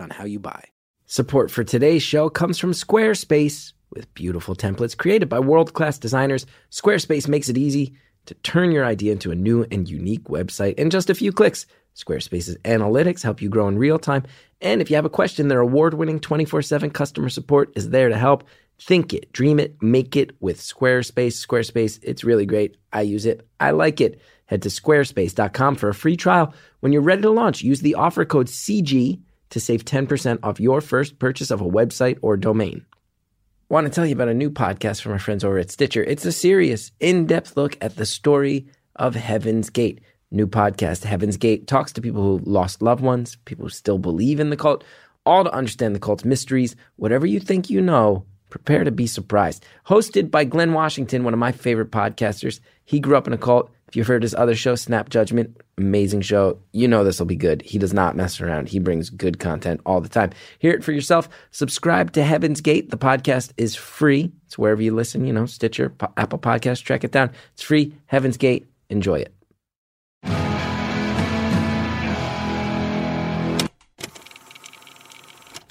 on how you buy. Support for today's show comes from Squarespace. With beautiful templates created by world class designers, Squarespace makes it easy to turn your idea into a new and unique website in just a few clicks. Squarespace's analytics help you grow in real time. And if you have a question, their award winning 24 7 customer support is there to help. Think it, dream it, make it with Squarespace. Squarespace, it's really great. I use it, I like it. Head to squarespace.com for a free trial. When you're ready to launch, use the offer code CG to save 10% off your first purchase of a website or domain. Want to tell you about a new podcast from our friends over at Stitcher. It's a serious, in depth look at the story of Heaven's Gate. New podcast, Heaven's Gate, talks to people who lost loved ones, people who still believe in the cult, all to understand the cult's mysteries. Whatever you think you know, prepare to be surprised. Hosted by Glynn Washington, one of my favorite podcasters. He grew up in a cult. If you've heard his other show, Snap Judgment, amazing show. You know this will be good. He does not mess around. He brings good content all the time. Hear it for yourself. Subscribe to Heaven's Gate. The podcast is free. It's wherever you listen, you know, Stitcher, P- Apple Podcast, track it down. It's free. Heaven's Gate. Enjoy it.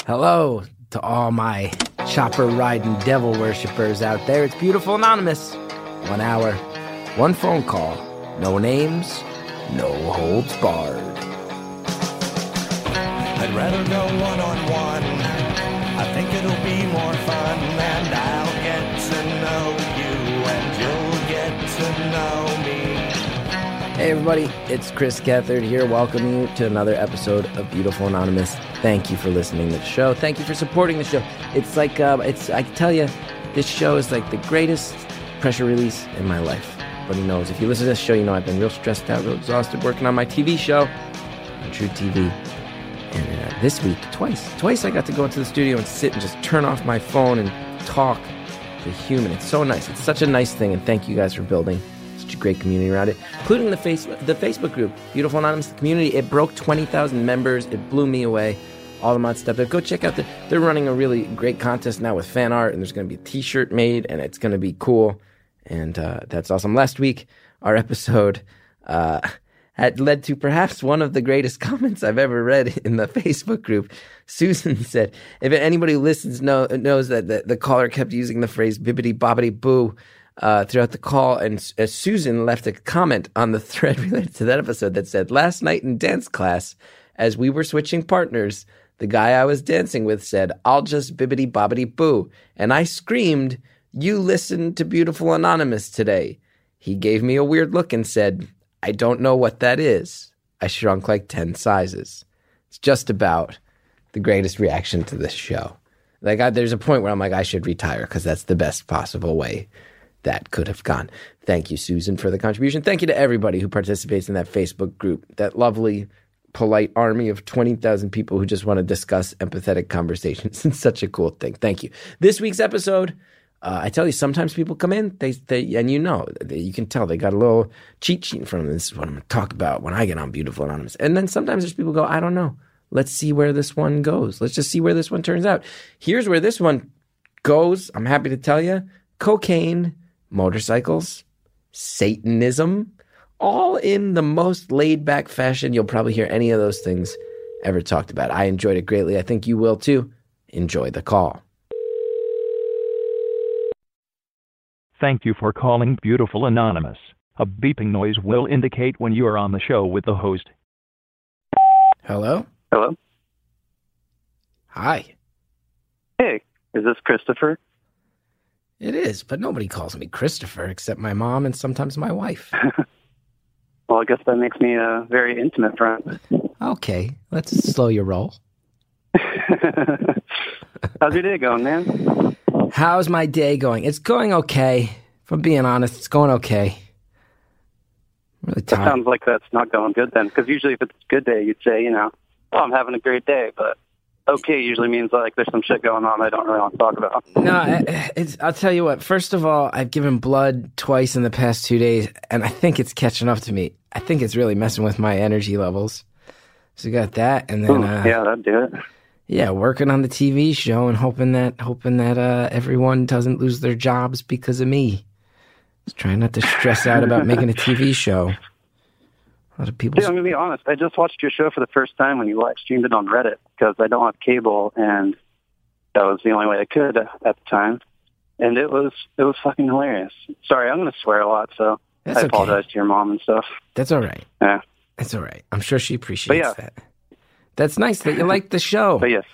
Hello to all my chopper riding devil worshippers out there. It's Beautiful Anonymous. One hour, one phone call, no names, no holds barred. I'd rather go one on one. I think it'll be more fun, and I'll get to know you, and you'll get to know me. Hey everybody, it's Chris Gethard here, welcoming you to another episode of Beautiful Anonymous. Thank you for listening to the show. Thank you for supporting the show. It's like, uh, it's I can tell you, this show is like the greatest pressure release in my life. But he knows if you listen to this show, you know I've been real stressed out, real exhausted working on my TV show on truTV. And uh, this week, twice, twice I got to go into the studio and sit and just turn off my phone and talk to human. It's so nice. It's such a nice thing, and thank you guys for building such a great community around it, including the face the Facebook group, Beautiful Anonymous Community. It broke twenty thousand members. It blew me away. All the mod stuff. Go check out the. They're running a really great contest now with fan art, and there's going to be a T-shirt made, and it's going to be cool. And uh, that's awesome. Last week, our episode. Uh, had led to perhaps one of the greatest comments I've ever read in the Facebook group. Susan said, if anybody listens know, knows that the, the caller kept using the phrase bibbity bobbity boo uh, throughout the call, and uh, Susan left a comment on the thread related to that episode that said, last night in dance class, as we were switching partners, the guy I was dancing with said, I'll just bibbity bobbity boo. And I screamed, you listened to Beautiful Anonymous today. He gave me a weird look and said, I don't know what that is. I shrunk like 10 sizes. It's just about the greatest reaction to this show. Like, I, there's a point where I'm like, I should retire because that's the best possible way that could have gone. Thank you, Susan, for the contribution. Thank you to everybody who participates in that Facebook group, that lovely, polite army of 20,000 people who just want to discuss empathetic conversations. It's such a cool thing. Thank you. This week's episode. Uh, I tell you, sometimes people come in, they, they, and you know, they, you can tell they got a little cheat sheet in front of them. This is what I'm going to talk about when I get on Beautiful Anonymous. And then sometimes there's people go, I don't know. Let's see where this one goes. Let's just see where this one turns out. Here's where this one goes. I'm happy to tell you cocaine, motorcycles, Satanism, all in the most laid back fashion you'll probably hear any of those things ever talked about. I enjoyed it greatly. I think you will too. Enjoy the call. Thank you for calling Beautiful Anonymous. A beeping noise will indicate when you are on the show with the host. Hello? Hello. Hi. Hey, is this Christopher? It is, but nobody calls me Christopher except my mom and sometimes my wife. Well, I guess that makes me a very intimate friend. Okay, let's slow your roll. How's your day going, man? How's my day going? It's going okay. If I'm being honest, it's going okay. I'm really That tired. sounds like that's not going good then, because usually if it's a good day, you'd say, you know, oh, I'm having a great day, but okay usually means like there's some shit going on I don't really want to talk about. No, it's, I'll tell you what. First of all, I've given blood twice in the past two days, and I think it's catching up to me. I think it's really messing with my energy levels. So you got that, and then Ooh, uh, yeah, that'd do it. Yeah, working on the TV show and hoping that hoping that uh, everyone doesn't lose their jobs because of me. Just trying not to stress out about making a TV show. A lot of people. Dude, I'm gonna be honest. I just watched your show for the first time when you live streamed it on Reddit because I don't have cable, and that was the only way I could at the time. And it was it was fucking hilarious. Sorry, I'm gonna swear a lot, so That's I okay. apologize to your mom and stuff. That's all right. Yeah, That's all right. I'm sure she appreciates yeah. that. That's nice that you like the show. but yes,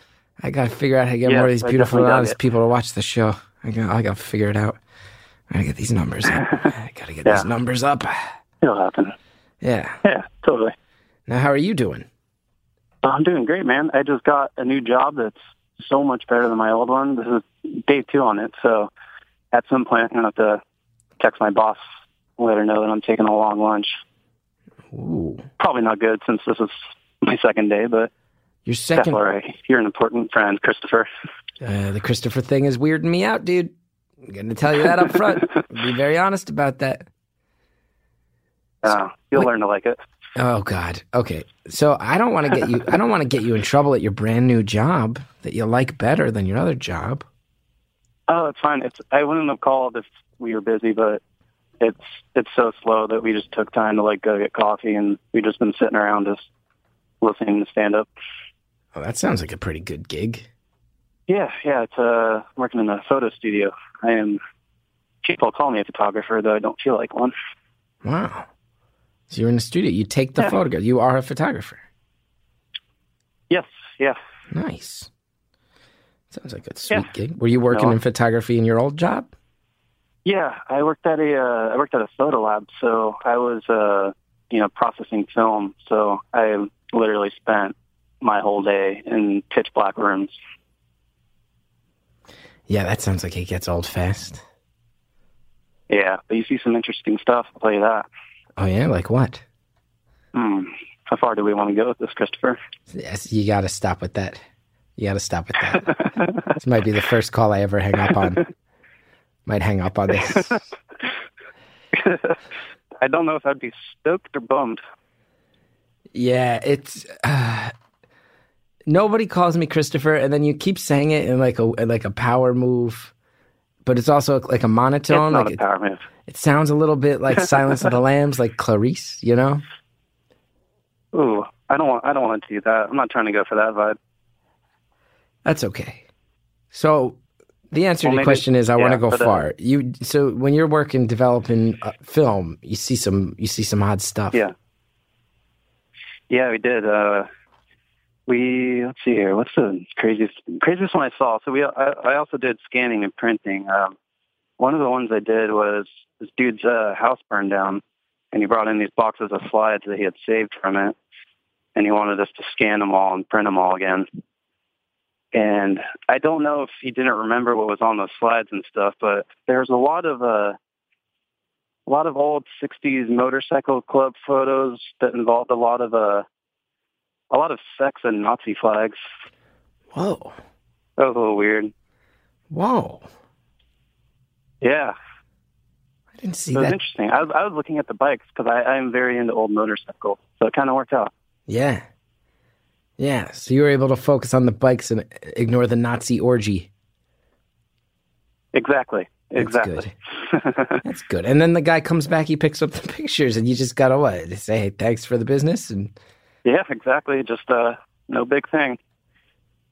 I gotta figure out how to get Yes, more of these beautiful, honest people to watch the show. I got, I gotta figure it out. I gotta get these numbers up. I gotta get Yeah. these numbers up. it'll happen. Yeah. Yeah, totally. Now, how are you doing? I'm doing great, man. I just got a new job that's so much better than my old one. This is day two on it, so at some point I'm gonna have to text my boss, let her know that I'm taking a long lunch. Ooh, Probably not good since this is my second day, but your that's second. all right. You're an important friend, Christopher. Uh, the Christopher thing is weirding me out, dude. I'm gonna tell you that up front. Be very honest about that. Uh, you'll What- learn to like it. Oh God. Okay. So I don't want to get you. I don't want to get you in trouble at your brand new job that you like better than your other job. Oh, it's fine. It's I wouldn't have called if we were busy, but it's it's so slow that we just took time to like go get coffee, and we just been sitting around just listening to stand up. Oh, that sounds like a pretty good gig. Yeah, yeah. It's uh working in a photo studio. I am. People call me a photographer, though I don't feel like one. Wow. So you're in the studio. You take the Yeah. photograph. You are a photographer. Yes, yeah. Nice. Sounds like a sweet Yeah. gig. Were you working No. in photography in your old job? Yeah, I worked at a uh, I worked at a photo lab, so I was uh, you know processing film. So I literally spent my whole day in pitch black rooms. Yeah, that sounds like it gets old fast. Yeah, but you see some interesting stuff. I'll tell you that. Oh yeah, like what? Hmm. How far do we want to go with this, Christopher? Yes, you got to stop with that. You got to stop with that. this might be the first call I ever hang up on. Might hang up on this. I don't know if I'd be stoked or bummed. Yeah, it's uh, nobody calls me Christopher, and then you keep saying it in like a like a power move, but it's also like a monotone. it's not like a it, power move. it sounds a little bit like Silence of the Lambs, like Clarice. You know? Ooh, I don't want. I don't want to do that. I'm not trying to go for that vibe. That's okay. So the answer Well, to the question is I want to go uh, far. You so when you're working developing uh, film, you see some you see some odd stuff. Yeah. Yeah, we did. Uh, we let's see here. What's the craziest craziest one I saw? So we I, I also did scanning and printing. Um, one of the ones I did was this dude's uh, house burned down, and he brought in these boxes of slides that he had saved from it, and he wanted us to scan them all and print them all again. And I don't know if he didn't remember what was on those slides and stuff, but there's a lot of uh, a lot of old '60s motorcycle club photos that involved a lot of uh, a lot of sex and Nazi flags. Whoa, That was a little weird. whoa! Yeah, I didn't see it was that. interesting. I was, I was looking at the bikes because I I'm very into old motorcycles, so it kind of worked out. Yeah, yeah. So you were able to focus on the bikes and ignore the Nazi orgy. Exactly. Exactly. That's Exactly. That's good. And then the guy comes back, he picks up the pictures, and you just gotta what? Say, hey, thanks for the business, and yeah, exactly. Just uh, no big thing.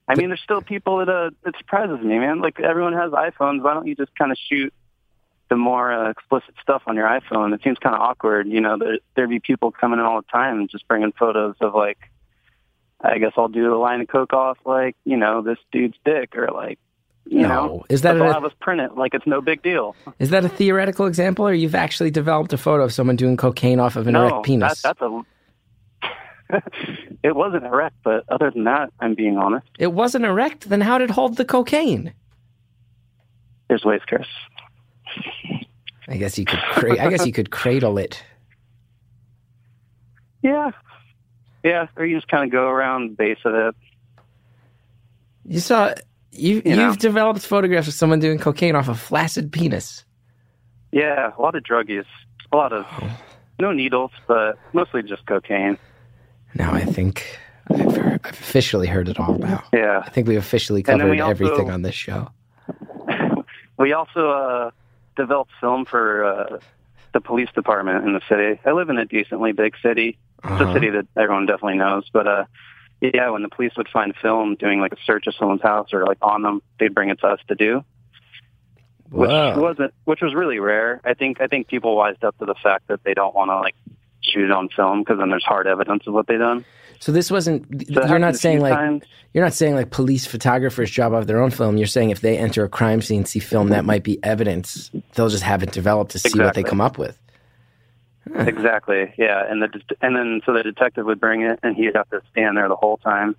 I mean, there's still people that uh, it surprises me, man. Like everyone has iPhones. Why don't you just kind of shoot the more uh, explicit stuff on your iPhone? It seems kind of awkward. You know, there, there'd be people coming in all the time just bringing photos of like, I guess I'll do a line of coke off like, you know, this dude's dick or like, you No. know, Is that a- all I was print it like it's no big deal. is that a theoretical example, or you've actually developed a photo of someone doing cocaine off of an no, erect penis? That, that's a. it wasn't erect, but other than that, I'm being honest. It wasn't erect. Then how did it hold the cocaine? There's ways, Chris. I guess you could. Cra- I guess you could cradle it. Yeah. Yeah, or you just kind of go around the base of it. You saw you, You you've developed photographs of someone doing cocaine off a flaccid penis. Yeah, a lot of drug use, a lot of no needles, but mostly just cocaine. Now I think I've, heard, I've officially heard it all now. Yeah. I think we've officially covered we also- everything on this show. We also uh, developed film for uh, the police department in the city. I live in a decently big city. It's Uh-huh. a city that everyone definitely knows. But uh, yeah, when the police would find film doing like a search of someone's house or like on them, they'd bring it to us to do, Wow. which wasn't, which was really rare. I think I think people wised up to the fact that they don't want to like shoot it on film because then there's hard evidence of what they done. So this wasn't. So you're not saying like times. you're not saying like police photographers job off their own film. You're saying if they enter a crime scene, see film that might be evidence, they'll just have it developed to see what they come up with. Exactly. Yeah, and the and then so the detective would bring it, and he'd have to stand there the whole time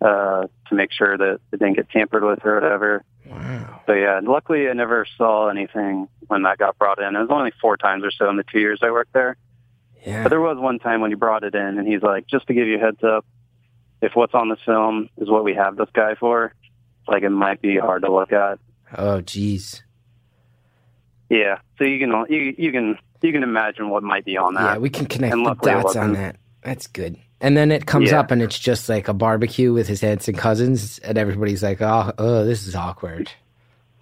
uh, to make sure that it didn't get tampered with or whatever. Wow. So yeah, luckily I never saw anything when that got brought in. It was only four times or so in the two years I worked there. Yeah. But there was one time when he brought it in, and he's like, just to give you a heads up, if what's on the film is what we have this guy for, like it might be hard to look at. Oh, jeez. Yeah. So you can you you can you can imagine what might be on that. Yeah, we can connect And the dots on that. That's good. And then it comes Yeah. up and it's just like a barbecue with his aunts and cousins, and everybody's like, "Oh, oh, this is awkward."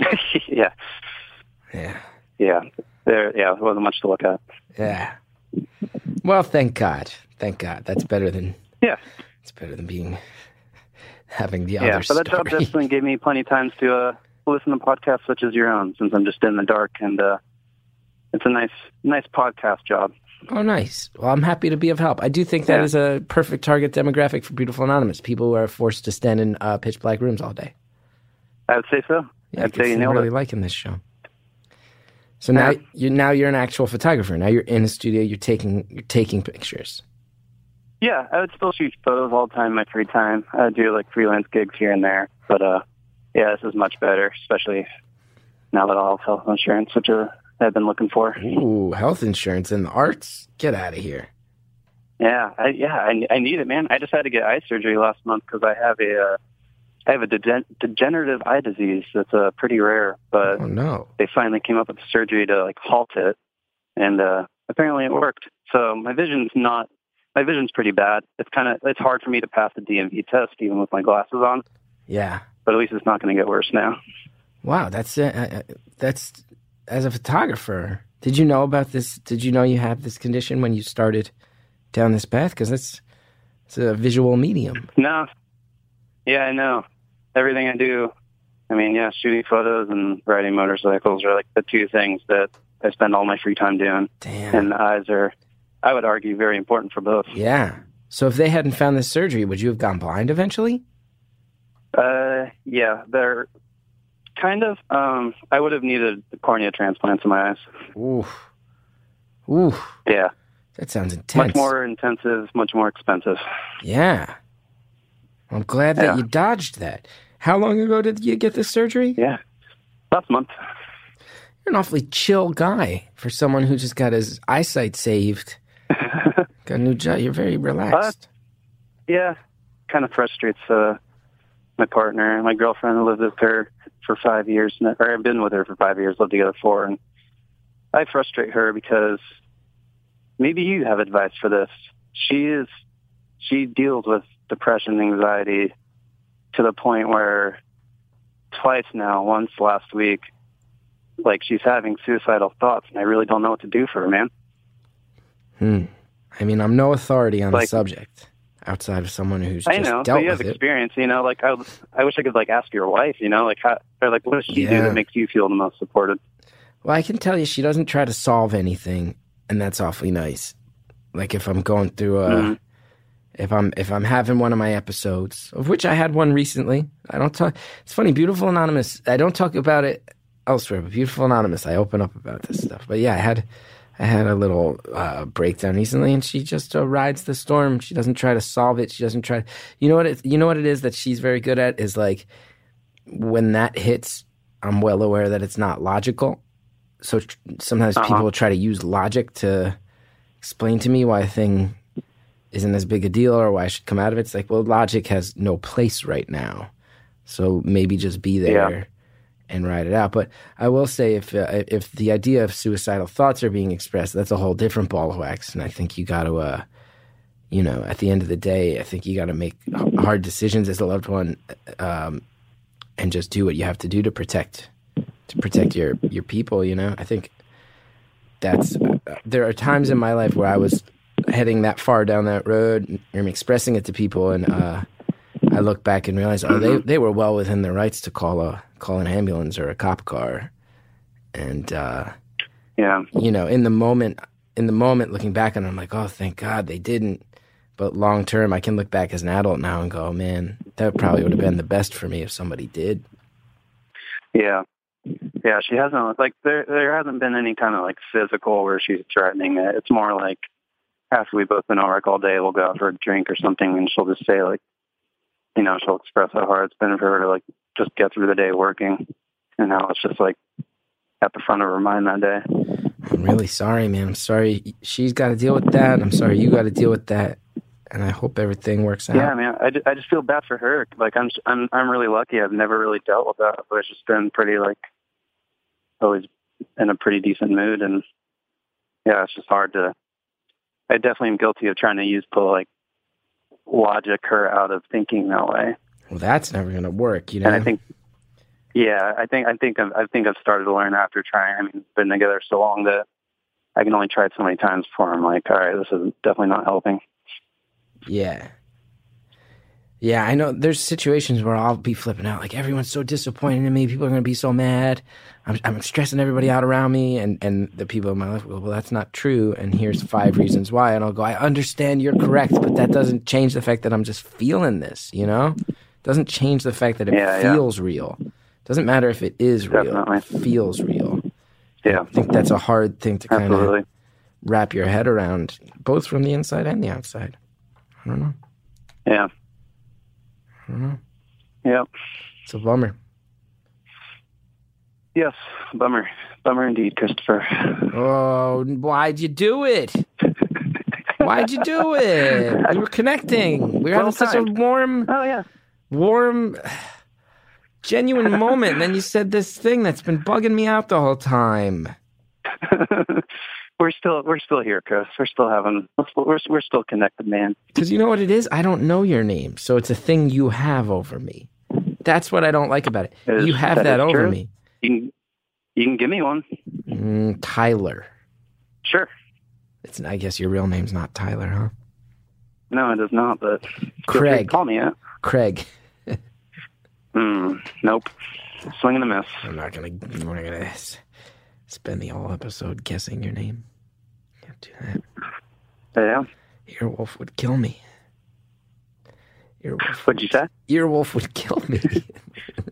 yeah. Yeah, Yeah. There. Yeah. It wasn't much to look at. yeah. Well, thank God, thank God. That's better than Yeah. it's better than being having the Yeah. other But that job story. definitely gave me plenty of times to uh, listen to podcasts such as your own, since I'm just in the dark, and uh, it's a nice, nice podcast job. Oh, nice. Well, I'm happy to be of help. I do think that Yeah. is a perfect target demographic for Beautiful Anonymous. People who are forced to stand in uh, pitch black rooms all day. I would say so. Yeah, I'd say you nailed really it. liking this show. So now Yeah. you now you're an actual photographer. Now you're in a studio. You're taking you're taking pictures. Yeah, I would still shoot photos all the time in my free time. I do like freelance gigs here and there, but uh, yeah, this is much better, especially now that I'll have health insurance, which uh, I've been looking for. Ooh, health insurance and the arts. Get out of here. Yeah, I, yeah, I, I need it, man. I just had to get eye surgery last month because I have a, uh, I have a degen- degenerative eye disease that's uh, pretty rare, but Oh no. they finally came up with surgery to like halt it, and uh, apparently it worked. So my vision's not, my vision's pretty bad. It's kind of, it's hard for me to pass the DMV test even with my glasses on, Yeah. but at least it's not going to get worse now. Wow. That's uh, uh, that's as a photographer. Did you know about this? Did you know you had this condition when you started down this path? Because it's it's a visual medium. No, yeah, I know. Everything I do, I mean, yeah, shooting photos and riding motorcycles are like the two things that I spend all my free time doing. Damn. and the eyes are, I would argue, very important for both. yeah. So if they hadn't found this surgery, would you have gone blind eventually? Uh, yeah, they're kind of. Um, I would have needed cornea transplants in my eyes. Ooh. Ooh. Yeah, That sounds intense. much more intensive, much more expensive. Yeah. I'm glad that Yeah. you dodged that. How long ago did you get this surgery? Yeah, last month. You're an awfully chill guy for someone who just got his eyesight saved. got a new job. You're very relaxed. Yeah, kind of frustrates uh, my partner, my girlfriend. I lived with her for five years, or I've been with her for five years, lived together four, and I frustrate her because maybe you have advice for this. She is, she deals with depression, anxiety, to the point where twice now, once last week, like she's having suicidal thoughts, and I really don't know what to do for her, man. Hmm. I mean, I'm no authority on the subject outside of someone who's I just know, dealt but you have with it. experience. You know, like I, I wish I could like ask your wife. You know, like how, or like what does she do that makes you feel the most supported? Well, I can tell you she doesn't try to solve anything, and that's awfully nice. Like if I'm going through a Mhm. If I'm if I'm having one of my episodes, of which I had one recently. I don't talk it's funny, Beautiful Anonymous, I don't talk about it elsewhere, but Beautiful Anonymous, I open up about this stuff. But yeah, I had I had a little uh, breakdown recently, and she just uh, rides the storm. She doesn't try to solve it. She doesn't try. You know what? It, you know what it is that she's very good at is like when that hits. I'm well aware that it's not logical. So tr- sometimes Uh-huh. people try to use logic to explain to me why a thing isn't as big a deal or why I should come out of it. It's like, well, logic has no place right now. So maybe just be there Yeah. and ride it out. But I will say, if uh, if the idea of suicidal thoughts are being expressed, that's a whole different ball of wax. And I think you got to, uh, you know, at the end of the day, I think you got to make hard decisions as a loved one, um, and just do what you have to do to protect to protect your your people. You know, I think that's uh, there are times in my life where I was heading that far down that road and expressing it to people and uh, I look back and realize oh they they were well within their rights to call a call an ambulance or a cop car and uh, Yeah. you know in the moment in the moment looking back and I'm like oh thank god they didn't but long term I can look back as an adult now and go oh, man that probably would have been the best for me if somebody did Yeah. Yeah, she hasn't like there there hasn't been any kind of like physical where she's threatening it. It's more like after we've both been at work all day, we'll go out for a drink or something and she'll just say like you know, she'll express how hard it's been for her to like just get through the day working and how it's just like at the front of her mind that day. I'm really sorry man I'm sorry she's got to deal with that I'm sorry you got to deal with that and I hope everything works out Yeah, man. I I just feel bad for her. Like I'm I'm I'm really lucky. I've never really dealt with that, but it's just been pretty like always in a pretty decent mood, and yeah, it's just hard to. I definitely am guilty of trying to use to like logic her out of thinking that way, well that's never gonna work you know and I think. Yeah, I think I think I've, I think I've started to learn after trying. I mean, been together so long that I can only try it so many times before I'm like, all right, this is definitely not helping. Yeah. Yeah, I know there's situations where I'll be flipping out. Like everyone's so disappointed in me. People are going to be so mad. I'm, I'm stressing everybody out around me. And, and the people in my life go, well, that's not true. And here's five reasons why. And I'll go, I understand you're correct, but that doesn't change the fact that I'm just feeling this, you know? Doesn't change the fact that it Yeah, yeah. feels real. Doesn't matter if it is real. Definitely. It feels real. Yeah, I think that's a hard thing to kind of wrap your head around, both from the inside and the outside. I don't know. Yeah. I don't know. Yeah. It's a bummer. Yes, bummer, bummer indeed, Christopher. Oh, why'd you do it? Why'd you do it? We were connecting. We were having Well such a warm, Oh yeah, warm, genuine moment. And then you said this thing that's been bugging me out the whole time. we're still we're still here, Chris. We're still having we're we're still connected, man. Because you know what it is? I don't know your name. So it's a thing you have over me. That's what I don't like about it. It you have that that, over true. me. You can you can give me one, Mm, Tyler. sure. It's, I guess your real name's not Tyler, huh? No, it is not. But feel free to Craig. call me it. Craig. Hmm. Nope. Swing and a miss. I'm not gonna. We're not gonna spend the whole episode guessing your name. Do that. Yeah. Earwolf would kill me. Earwolf. What'd you say? Earwolf would kill me.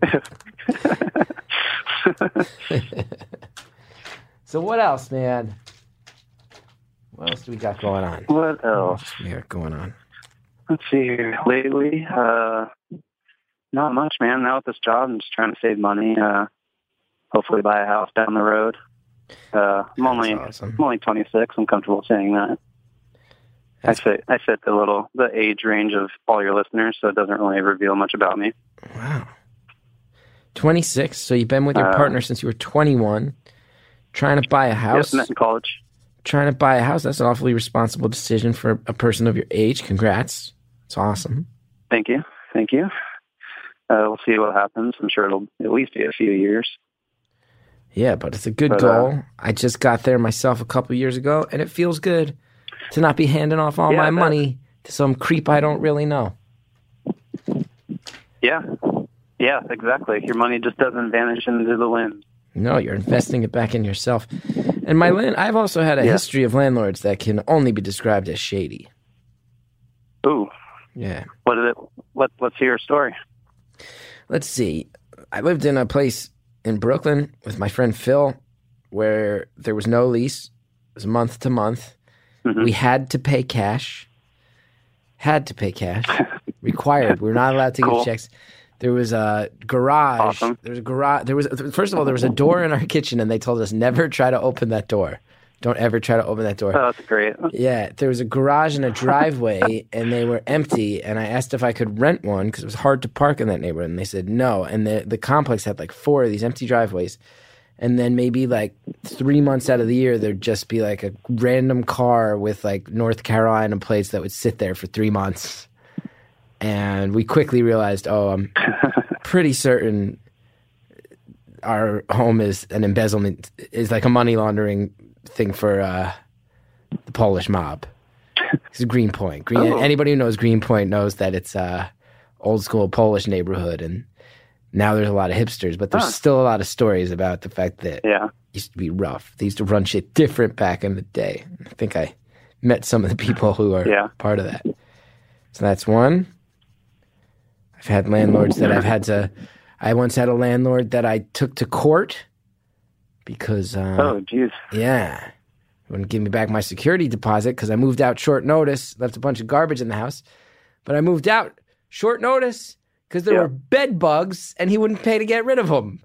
so what else, man? What else do we got going on? What else? What else we got going on? Let's see here. Lately, uh, not much, man. Now with this job, I'm just trying to save money. Uh, hopefully buy a house down the road. Uh, I'm only awesome. I'm only 26. I'm comfortable saying that. I fit I fit the little the age range of all your listeners, so it doesn't really reveal much about me. Wow. 26. So you've been with your Uh, partner since you were 21. Trying to buy a house. Yes, met in college. trying to buy a house that's an awfully responsible decision for a person of your age congrats it's awesome Thank you, thank you. Uh, we'll see what happens. I'm sure it'll at least be a few years. Yeah but it's a good But, uh, goal i just got there myself a couple years ago and it feels good to not be handing off all Yeah, my money to some creep i don't really know Yeah, yeah, exactly. Your money just doesn't vanish into the wind. no you're investing it back in yourself and my land i've also had a Yeah. history of landlords that can only be described as shady Ooh, yeah what is it? Let Let's hear a story. let's see. I lived in a place in Brooklyn with my friend Phil where there was no lease. It was month to month. Mhm. We had to pay cash. Had to pay cash. Required. We were not allowed to Cool. give checks. There was a garage. Awesome. There was a garage. There was first of all there was a door in our kitchen, and they told us never try to open that door. Don't ever try to open that door. Oh, that's great. Yeah, there was a garage and a driveway, and they were empty. And I asked if I could rent one because it was hard to park in that neighborhood, and they said no. And the the complex had like four of these empty driveways, and then maybe like three months out of the year, there'd just be like a random car with like North Carolina plates that would sit there for three months. And we quickly realized, oh, I'm pretty certain our home is an embezzlement, is like a money laundering thing for uh, the Polish mob. It's Greenpoint. Green, Oh. Anybody who knows Greenpoint knows that it's a old school Polish neighborhood, and now there's a lot of hipsters, but there's Huh. still a lot of stories about the fact that Yeah. it used to be rough. They used to run shit different back in the day. I think I met some of the people who are Yeah. part of that. So that's one. I've had landlords that I've had to. I once had a landlord that I took to court because, uh, Oh, geez. yeah, wouldn't give me back my security deposit because I moved out short notice, left a bunch of garbage in the house. But I moved out short notice because there Yeah. were bed bugs and he wouldn't pay to get rid of them.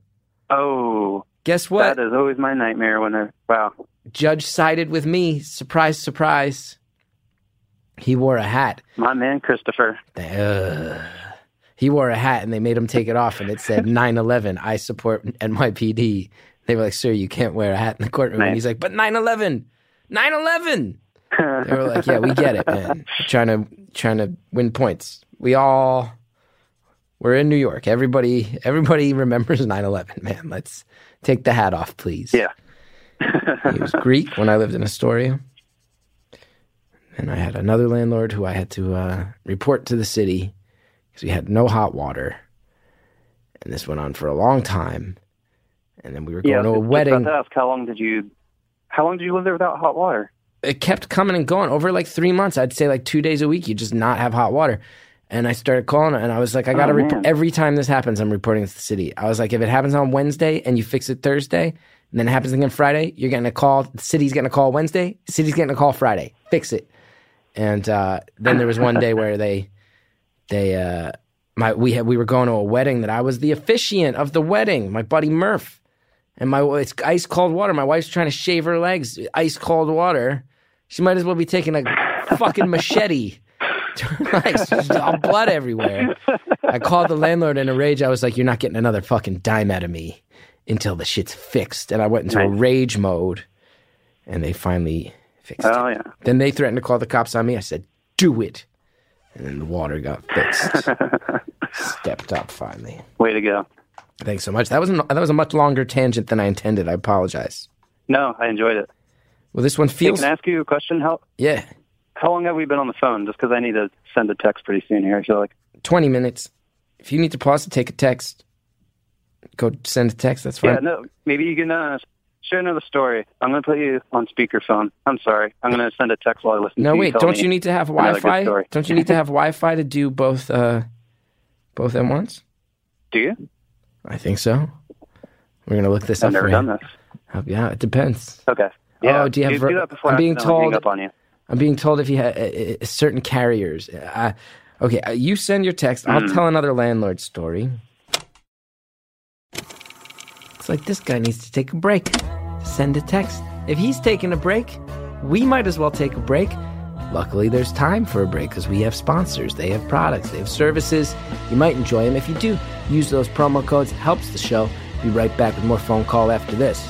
Oh, Guess what? that is always my nightmare when I. Wow. Judge sided with me. Surprise, surprise. He wore a hat. My man, Christopher. Ugh. he wore a hat and they made him take it off and it said 9-11 i support nypd they were like sir you can't wear a hat in the courtroom. And he's like but 9-11 9-11 they were like yeah we get it man. Trying to trying to win points. We all we're in new york. Everybody everybody remembers 9-11 man. Let's take the hat off please. Yeah. he was Greek when I lived in Astoria. And I had another landlord who I had to uh, report to the city because we had no hot water. And this went on for a long time. And then we were going yeah. to a wedding. To ask, how long did you? How long did you live there without hot water? It kept coming and going over like three months. I'd say like two days a week, you just not have hot water. And I started calling and I was like, I got to Oh, rep- every time this happens, I'm reporting to the city. I was like, if it happens on Wednesday and you fix it Thursday, and then it happens again Friday, you're getting a call. The city's getting a call Wednesday. The city's getting a call Friday. Fix it. And uh, then there was one day where they, they, uh, my we had we were going to a wedding that I was the officiant of the wedding. My buddy Murph, and my it's ice cold water. My wife's trying to shave her legs. Ice cold water. She might as well be taking a fucking machete. like all blood everywhere. I called the landlord in a rage. I was like, "You're not getting another fucking dime out of me until the shit's fixed." And I went into a rage mode, and they finally fixed it. Oh yeah. Then they threatened to call the cops on me. I said, "Do it," and then the water got fixed. Stepped up finally. Way to go. Thanks so much. That was an, that was a much longer tangent than I intended. I apologize. No, I enjoyed it. Well, this one Hey, feels can I ask you a question? How yeah, how long have we been on the phone? Just because I need to send a text pretty soon here. I feel like. twenty minutes. If you need to pause to take a text, go send a text. That's fine. Yeah. No. Maybe you can uh, share another story. I'm going to put you on speakerphone. I'm sorry. I'm going to send a text while I listen. no, to wait. You Don't you need to have Wi-Fi? Don't you need to have Wi-Fi to do both? Uh, both at once? Do you? I think so. We're gonna look this I've up. never for done you. this. Oh, Yeah, it depends. Okay. Yeah. Oh, do you have ver- do that before I'm being told- up on you? I'm being told if you have uh, uh, certain carriers. Uh, okay, uh, you send your text. I'll Mm. tell another landlord story. Looks like this guy needs to take a break. Send a text. If he's taking a break, we might as well take a break. Luckily, there's time for a break because we have sponsors. They have products, they have services. You might enjoy them. If you do, use those promo codes. it Helps the show. Be right back with more phone call after this.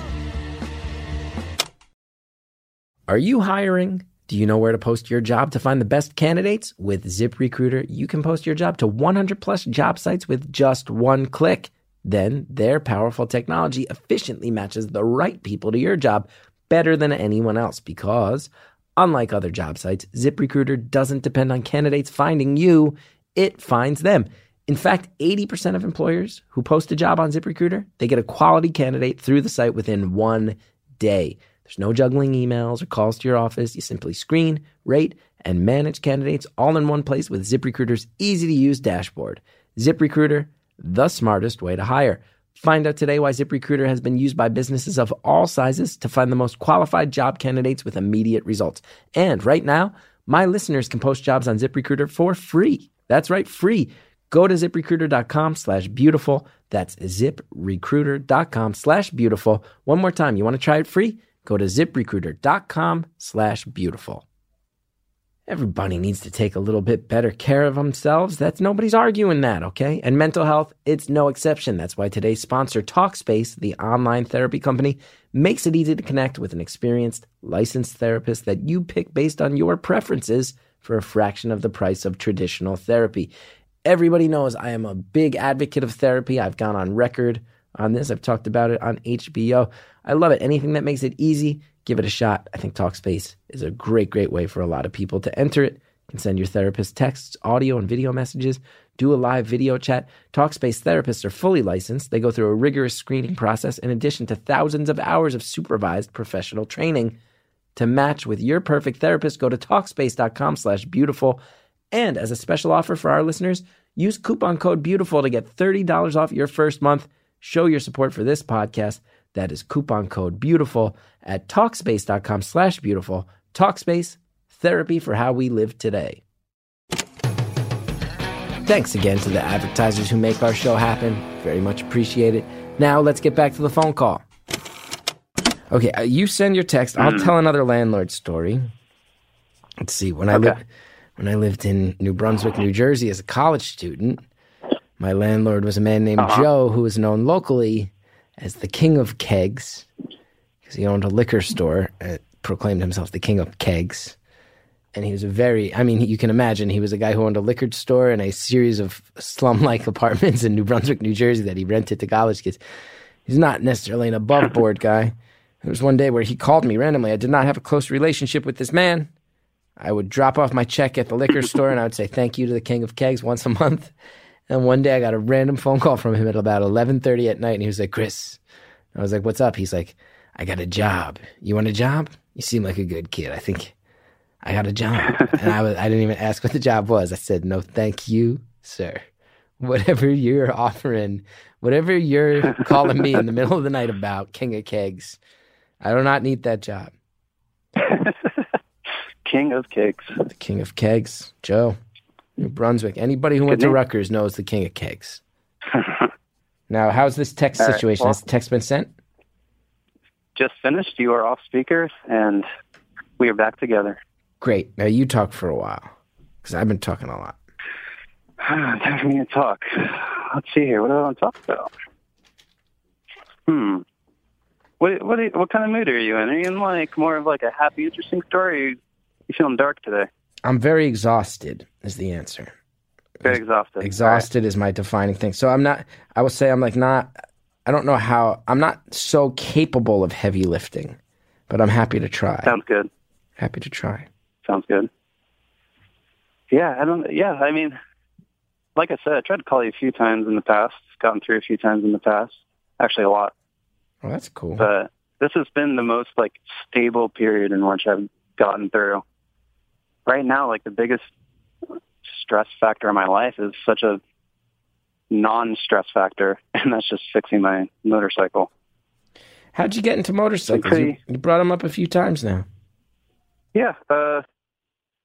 Are you hiring? Do you know where to post your job to find the best candidates? With ZipRecruiter, you can post your job to 100 plus job sites with just one click. Then their powerful technology efficiently matches the right people to your job better than anyone else because, unlike other job sites, ZipRecruiter doesn't depend on candidates finding you, it finds them. In fact, 80% of employers who post a job on ZipRecruiter, they get a quality candidate through the site within one day. There's no juggling emails or calls to your office. You simply screen, rate, and manage candidates all in one place with ZipRecruiter's easy to use dashboard. ZipRecruiter, the smartest way to hire. Find out today why ZipRecruiter has been used by businesses of all sizes to find the most qualified job candidates with immediate results. And right now, my listeners can post jobs on ZipRecruiter for free. That's right, free. Go to ziprecruiter.com slash beautiful. That's ziprecruiter.com slash beautiful. One more time, you want to try it free? Go to ziprecruiter.com slash beautiful. Everybody needs to take a little bit better care of themselves. That's nobody's arguing that, okay? And mental health, it's no exception. That's why today's sponsor, Talkspace, the online therapy company, makes it easy to connect with an experienced, licensed therapist that you pick based on your preferences for a fraction of the price of traditional therapy. Everybody knows I am a big advocate of therapy. I've gone on record on this. I've talked about it on HBO. I love it. Anything that makes it easy, give it a shot. I think Talkspace is a great, great way for a lot of people to enter it. You can send your therapist texts, audio, and video messages, do a live video chat. Talkspace therapists are fully licensed. They go through a rigorous screening process in addition to thousands of hours of supervised professional training. To match with your perfect therapist, go to Talkspace.com slash beautiful. And as a special offer for our listeners, use coupon code BEAUTIFUL to get $30 off your first month. Show your support for this podcast. That is coupon code BEAUTIFUL at Talkspace.com slash beautiful. Talkspace, therapy for how we live today. Thanks again to the advertisers who make our show happen. Very much appreciate it. Now let's get back to the phone call. Okay, uh, you send your text. I'll tell another landlord story. Let's see. When I Okay. lived when I lived in New Brunswick, New Jersey, as a college student, my landlord was a man named Joe, who was known locally as the King of Kegs, because he owned a liquor store and proclaimed himself the King of Kegs. And he was a very, I mean, you can imagine he was a guy who owned a liquor store and a series of slum like apartments in New Brunswick, New Jersey that he rented to college kids. He's not necessarily an above board guy. There was one day where he called me randomly. I did not have a close relationship with this man. I would drop off my check at the liquor store and I would say thank you to the King of Kegs once a month. And one day I got a random phone call from him at about 11:30 at night and he was like, "Chris." I was like, "What's up?" He's like, "I got a job. You want a job? You seem like a good kid. I think I got a job." and I was I didn't even ask what the job was. I said, "No, thank you, sir. Whatever you're offering, whatever you're calling me in the middle of the night about, King of Kegs, I do not need that job." King of Kegs. The King of Kegs, Joe, New Brunswick. Anybody who went to. Rutgers knows the King of Kegs. now, how's this text All right, situation? well- Has the text been sent? Just finished. You are off speakers, and we are back together. Great. Now you talk for a while because I've been talking a lot. Time for me to talk. Let's see here. What do I want to talk about? Hmm. What what what kind of mood are you in? Are you in like more of like a happy, interesting story? Or you, you feeling dark today? I'm very exhausted. Is the answer. Very exhausted. Exhausted is my defining thing. So I'm not. I would say I'm like not. I don't know how. I'm not so capable of heavy lifting, but I'm happy to try. Sounds good. Happy to try. Sounds good. Yeah, I don't. Yeah, I mean, like I said, I tried to call you a few times in the past. Gotten through a few times in the past. Actually, a lot. Well, that's cool. But this has been the most like stable period in which I've gotten through. Right now, like the biggest stress factor in my life is such a non-stress factor, and that's just fixing my motorcycle. How'd you get into motorcycles? You, you brought them up a few times now. Yeah, uh,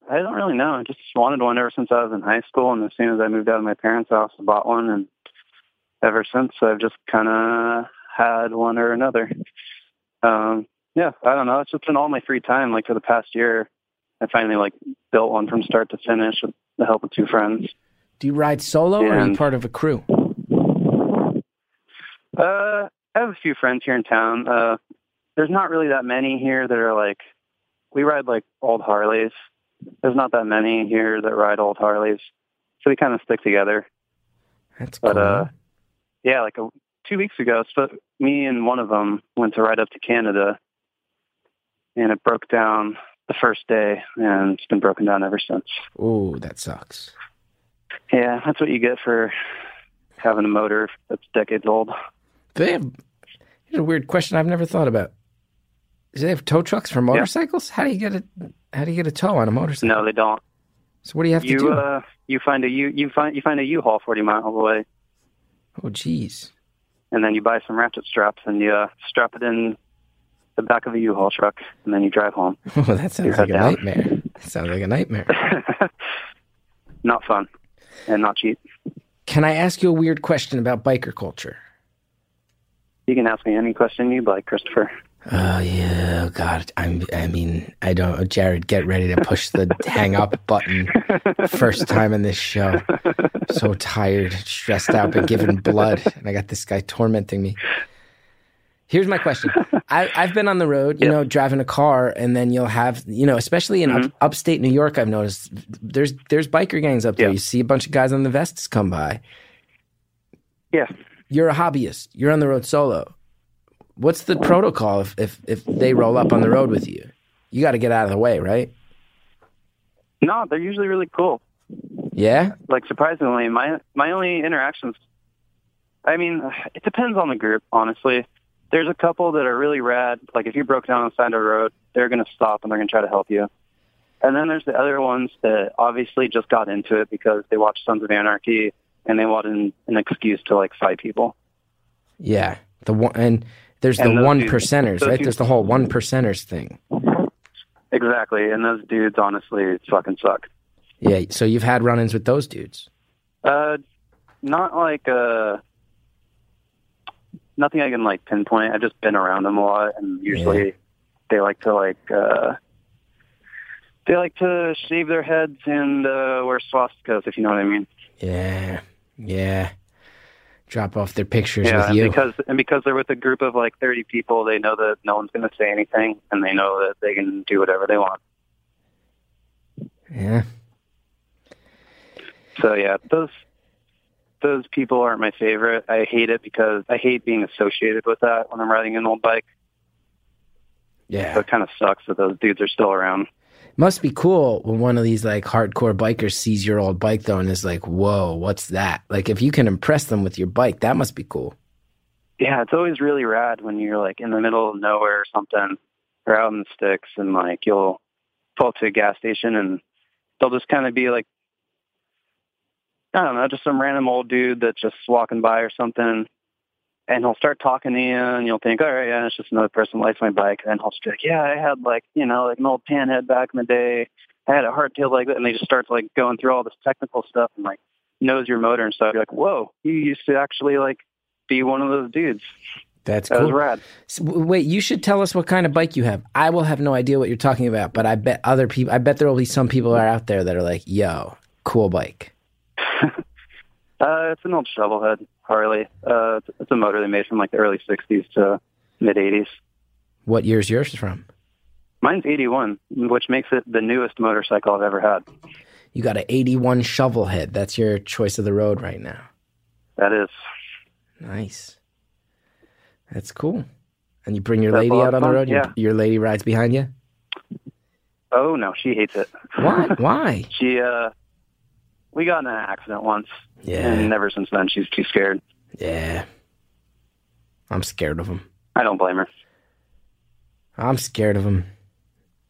I don't really know. I just wanted one ever since I was in high school, and as soon as I moved out of my parents' house, I bought one, and ever since I've just kind of had one or another. Um, yeah, I don't know. It's just been all my free time. Like for the past year, I finally like built one from start to finish with the help of two friends. Do you ride solo or are you part of a crew? Uh, I have a few friends here in town. Uh, there's not really that many here that are like, we ride like old Harleys. There's not that many here that ride old Harleys. So we kind of stick together. That's cool. Uh, Yeah, like a, two weeks ago, so me and one of them went to ride up to Canada and it broke down the first day and it's been broken down ever since. Oh, that sucks. Yeah, that's what you get for having a motor that's decades old. They have here's a weird question I've never thought about. Do they have tow trucks for motorcycles? How do you get a how do you get a tow on a motorcycle? No, they don't. So what do you have to do? uh, you find a U, you find you find a U-Haul 40 miles away, oh jeez. and then you buy some ratchet straps and you uh, strap it in the back of a U-Haul truck, and then you drive home. Oh, that sounds like a down. nightmare. That sounds like a nightmare. not fun and not cheap. Can I ask you a weird question about biker culture? You can ask me any question you'd like, Christopher. Oh yeah, God. I'm. I mean, I don't. Jared, get ready to push the hang up button. First time in this show. So tired, stressed out, but giving blood, and I got this guy tormenting me. Here's my question. I, I've been on the road, you know, driving a car, and then you'll have, you know, especially in up, mm-hmm. upstate New York, I've noticed there's there's biker gangs up there. Yeah. You see a bunch of guys on the vests come by. Yeah. You're a hobbyist. You're on the road solo. What's the protocol if if, if they roll up on the road with you? You got to get out of the way, right? No, they're usually really cool. Yeah. Like surprisingly, my my only interactions. I mean, it depends on the group, honestly. There's a couple that are really rad. Like if you broke down on the side of the road, they're going to stop and they're going to try to help you. And then there's the other ones that obviously just got into it because they watched Sons of Anarchy and they wanted an, an excuse to like fight people. Yeah. The one and there's And the one dudes- percenters, right? dudes- There's the whole one percenters thing. Exactly, and those dudes honestly fucking suck. Yeah. So you've had run-ins with those dudes. Uh, not like uh, nothing I can like pinpoint. I've just been around them a lot, and usually they like to like uh, they like to shave their heads and uh, wear swastikas, if you know what I mean. Yeah. Yeah. Drop off their pictures Yeah, with and you. because and because they're with a group of like thirty people, they know that no one's going to say anything, and they know that they can do whatever they want. yeah. So yeah, those those people aren't my favorite. I hate it because I hate being associated with that when I'm riding an old bike. So Yeah. it kind of sucks that those dudes are still around. Must be cool when one of these like hardcore bikers sees your old bike though and is like, "Whoa, what's that?" Like if you can impress them with your bike, that must be cool. Yeah, it's always really rad when you're like in the middle of nowhere or something, or out in the sticks, and like you'll pull up to a gas station and they'll just kind of be like, I don't know, just some random old dude that's just walking by or something. And he'll start talking to you, and you'll think, all right, yeah, it's just another person likes my bike. And then he'll just be like, yeah, I had like, you know, like an old panhead back in the day. I had a hardtail like that, and they just start like going through all this technical stuff and like knows your motor and stuff. You're like, whoa, you used to actually like be one of those dudes. That's That was cool. rad. S- w- Wait, you should tell us what kind of bike you have. I will have no idea what you're talking about, but I bet other people. I bet there will be some people are out there that are like, "Yo, cool bike." Uh, it's an old shovelhead Harley. Uh, it's, it's a motor they made from like the early '60s to mid '80s. What year's yours from? Mine's '81, which makes it the newest motorcycle I've ever had. You got an '81 shovelhead. That's your choice of the road right now. That is. Nice. That's cool. And you bring your That's lady out on of the fun, road. Your, your lady rides behind you. Oh no, she hates it. Why? Why? She uh, we got in an accident once, Yeah. and ever since then she's too scared. Yeah. I'm scared of them. I don't blame her. I'm scared of them.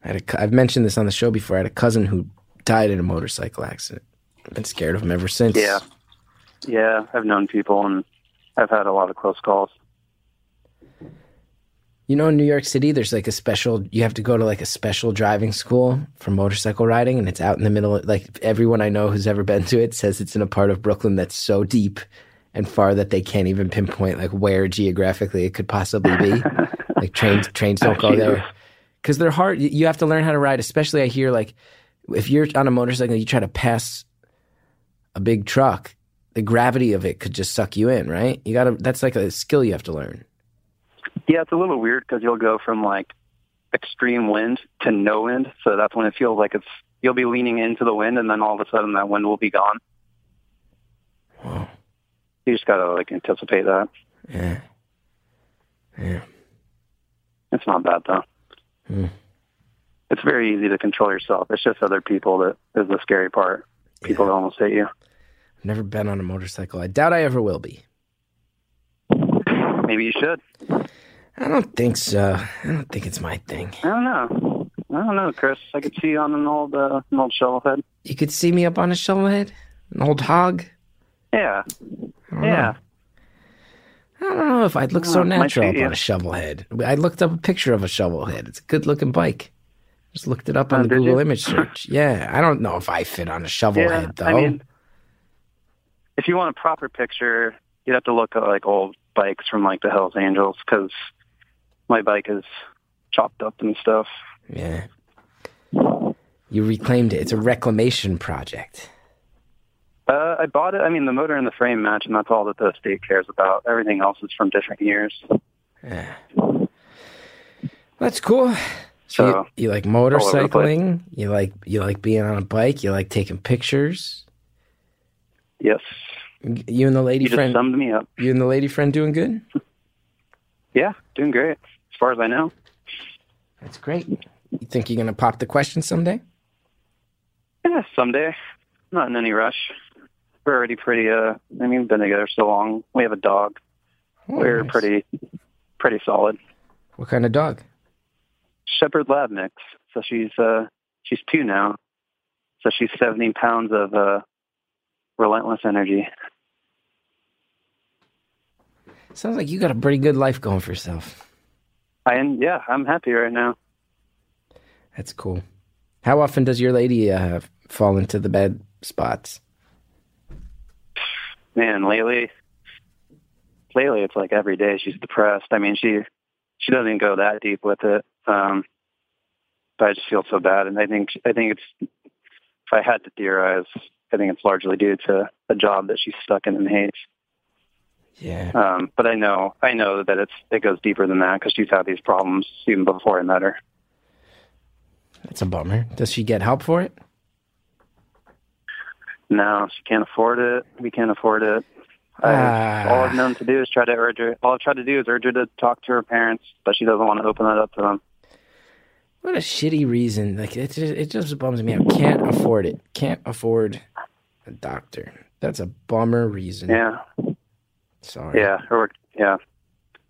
I had a, I've mentioned this on the show before. I had a cousin who died in a motorcycle accident. I've been scared of him ever since. Yeah, yeah. I've known people, and I've had a lot of close calls. You know, in New York City, there's like a special, you have to go to like a special driving school for motorcycle riding, and it's out in the middle. Of, like everyone I know who's ever been to it says it's in a part of Brooklyn that's so deep and far that they can't even pinpoint like where geographically it could possibly be. like trains, trains don't go there because they're hard. You have to learn how to ride. Especially, I hear like if you're on a motorcycle, you try to pass a big truck, the gravity of it could just suck you in. Right? You gotta. That's like a skill you have to learn. Yeah, it's a little weird because you'll go from like extreme wind to no wind. So that's when it feels like it's you'll be leaning into the wind, and then all of a sudden that wind will be gone. Wow. You just gotta like anticipate that. Yeah. Yeah. It's not bad though. Hmm. It's very easy to control yourself. It's just other people that is the scary part. People that almost hit you. I've never been on a motorcycle. I doubt I ever will be. Maybe you should. I don't think so. I don't think it's my thing. I don't know. I don't know, Chris. I could see you on an old uh, an old shovelhead. You could see me up on a shovelhead, an old hog. Yeah, I yeah. know. I don't know if I'd look so natural up on a shovelhead. I looked up a picture of a shovelhead. It's a good looking bike. Just looked it up on Oh, the Google you? image search. yeah, I don't know if I fit on a Yeah, shovelhead though. I mean, if you want a proper picture, you'd have to look at like old bikes from like the Hells Angels because my bike is chopped up and stuff. Yeah. You reclaimed it. It's a reclamation project. Uh, I bought it. I mean, the motor and the frame match, and that's all that the state cares about. Everything else is from different years. Yeah. That's cool. So, So, you, you like over the place. motorcycling? You like you like being on a bike? You like taking pictures? Yes, You and the lady you friend. summed me up. You and the lady friend doing good? Yeah, doing great as far as I know. That's great. You think you're gonna pop the question someday? Yeah, someday. Not in any rush. We're already pretty. Uh, I mean, we've been together so long. We have a dog. We're Oh, nice. pretty, pretty solid. What kind of dog? Shepherd Lab mix. So she's uh, she's two now. So she's 70 pounds of uh, relentless energy. Sounds like you got a pretty good life going for yourself. I and yeah, I'm happy right now. That's cool. How often does your lady uh, fall into the bad spots? man, lately, lately it's like every day she's depressed. I mean, she she doesn't even go that deep with it, um, but I just feel so bad. And I think I think it's if I had to theorize, I think it's largely due to a job that she's stuck in and hates. Yeah. Um, but I know I know that it's it goes deeper than that because she's had these problems even before I met her. That's a bummer. Does she get help for it? No, she can't afford it. We can't afford it. I, Ah. All I've known to do is try to urge her. All I've tried to do is urge her to talk to her parents, but she doesn't want to open that up to them. What a shitty reason. Like it just, it just bums me out. Can't afford it. Can't afford a doctor. That's a bummer reason. Yeah, Sorry. yeah, or yeah.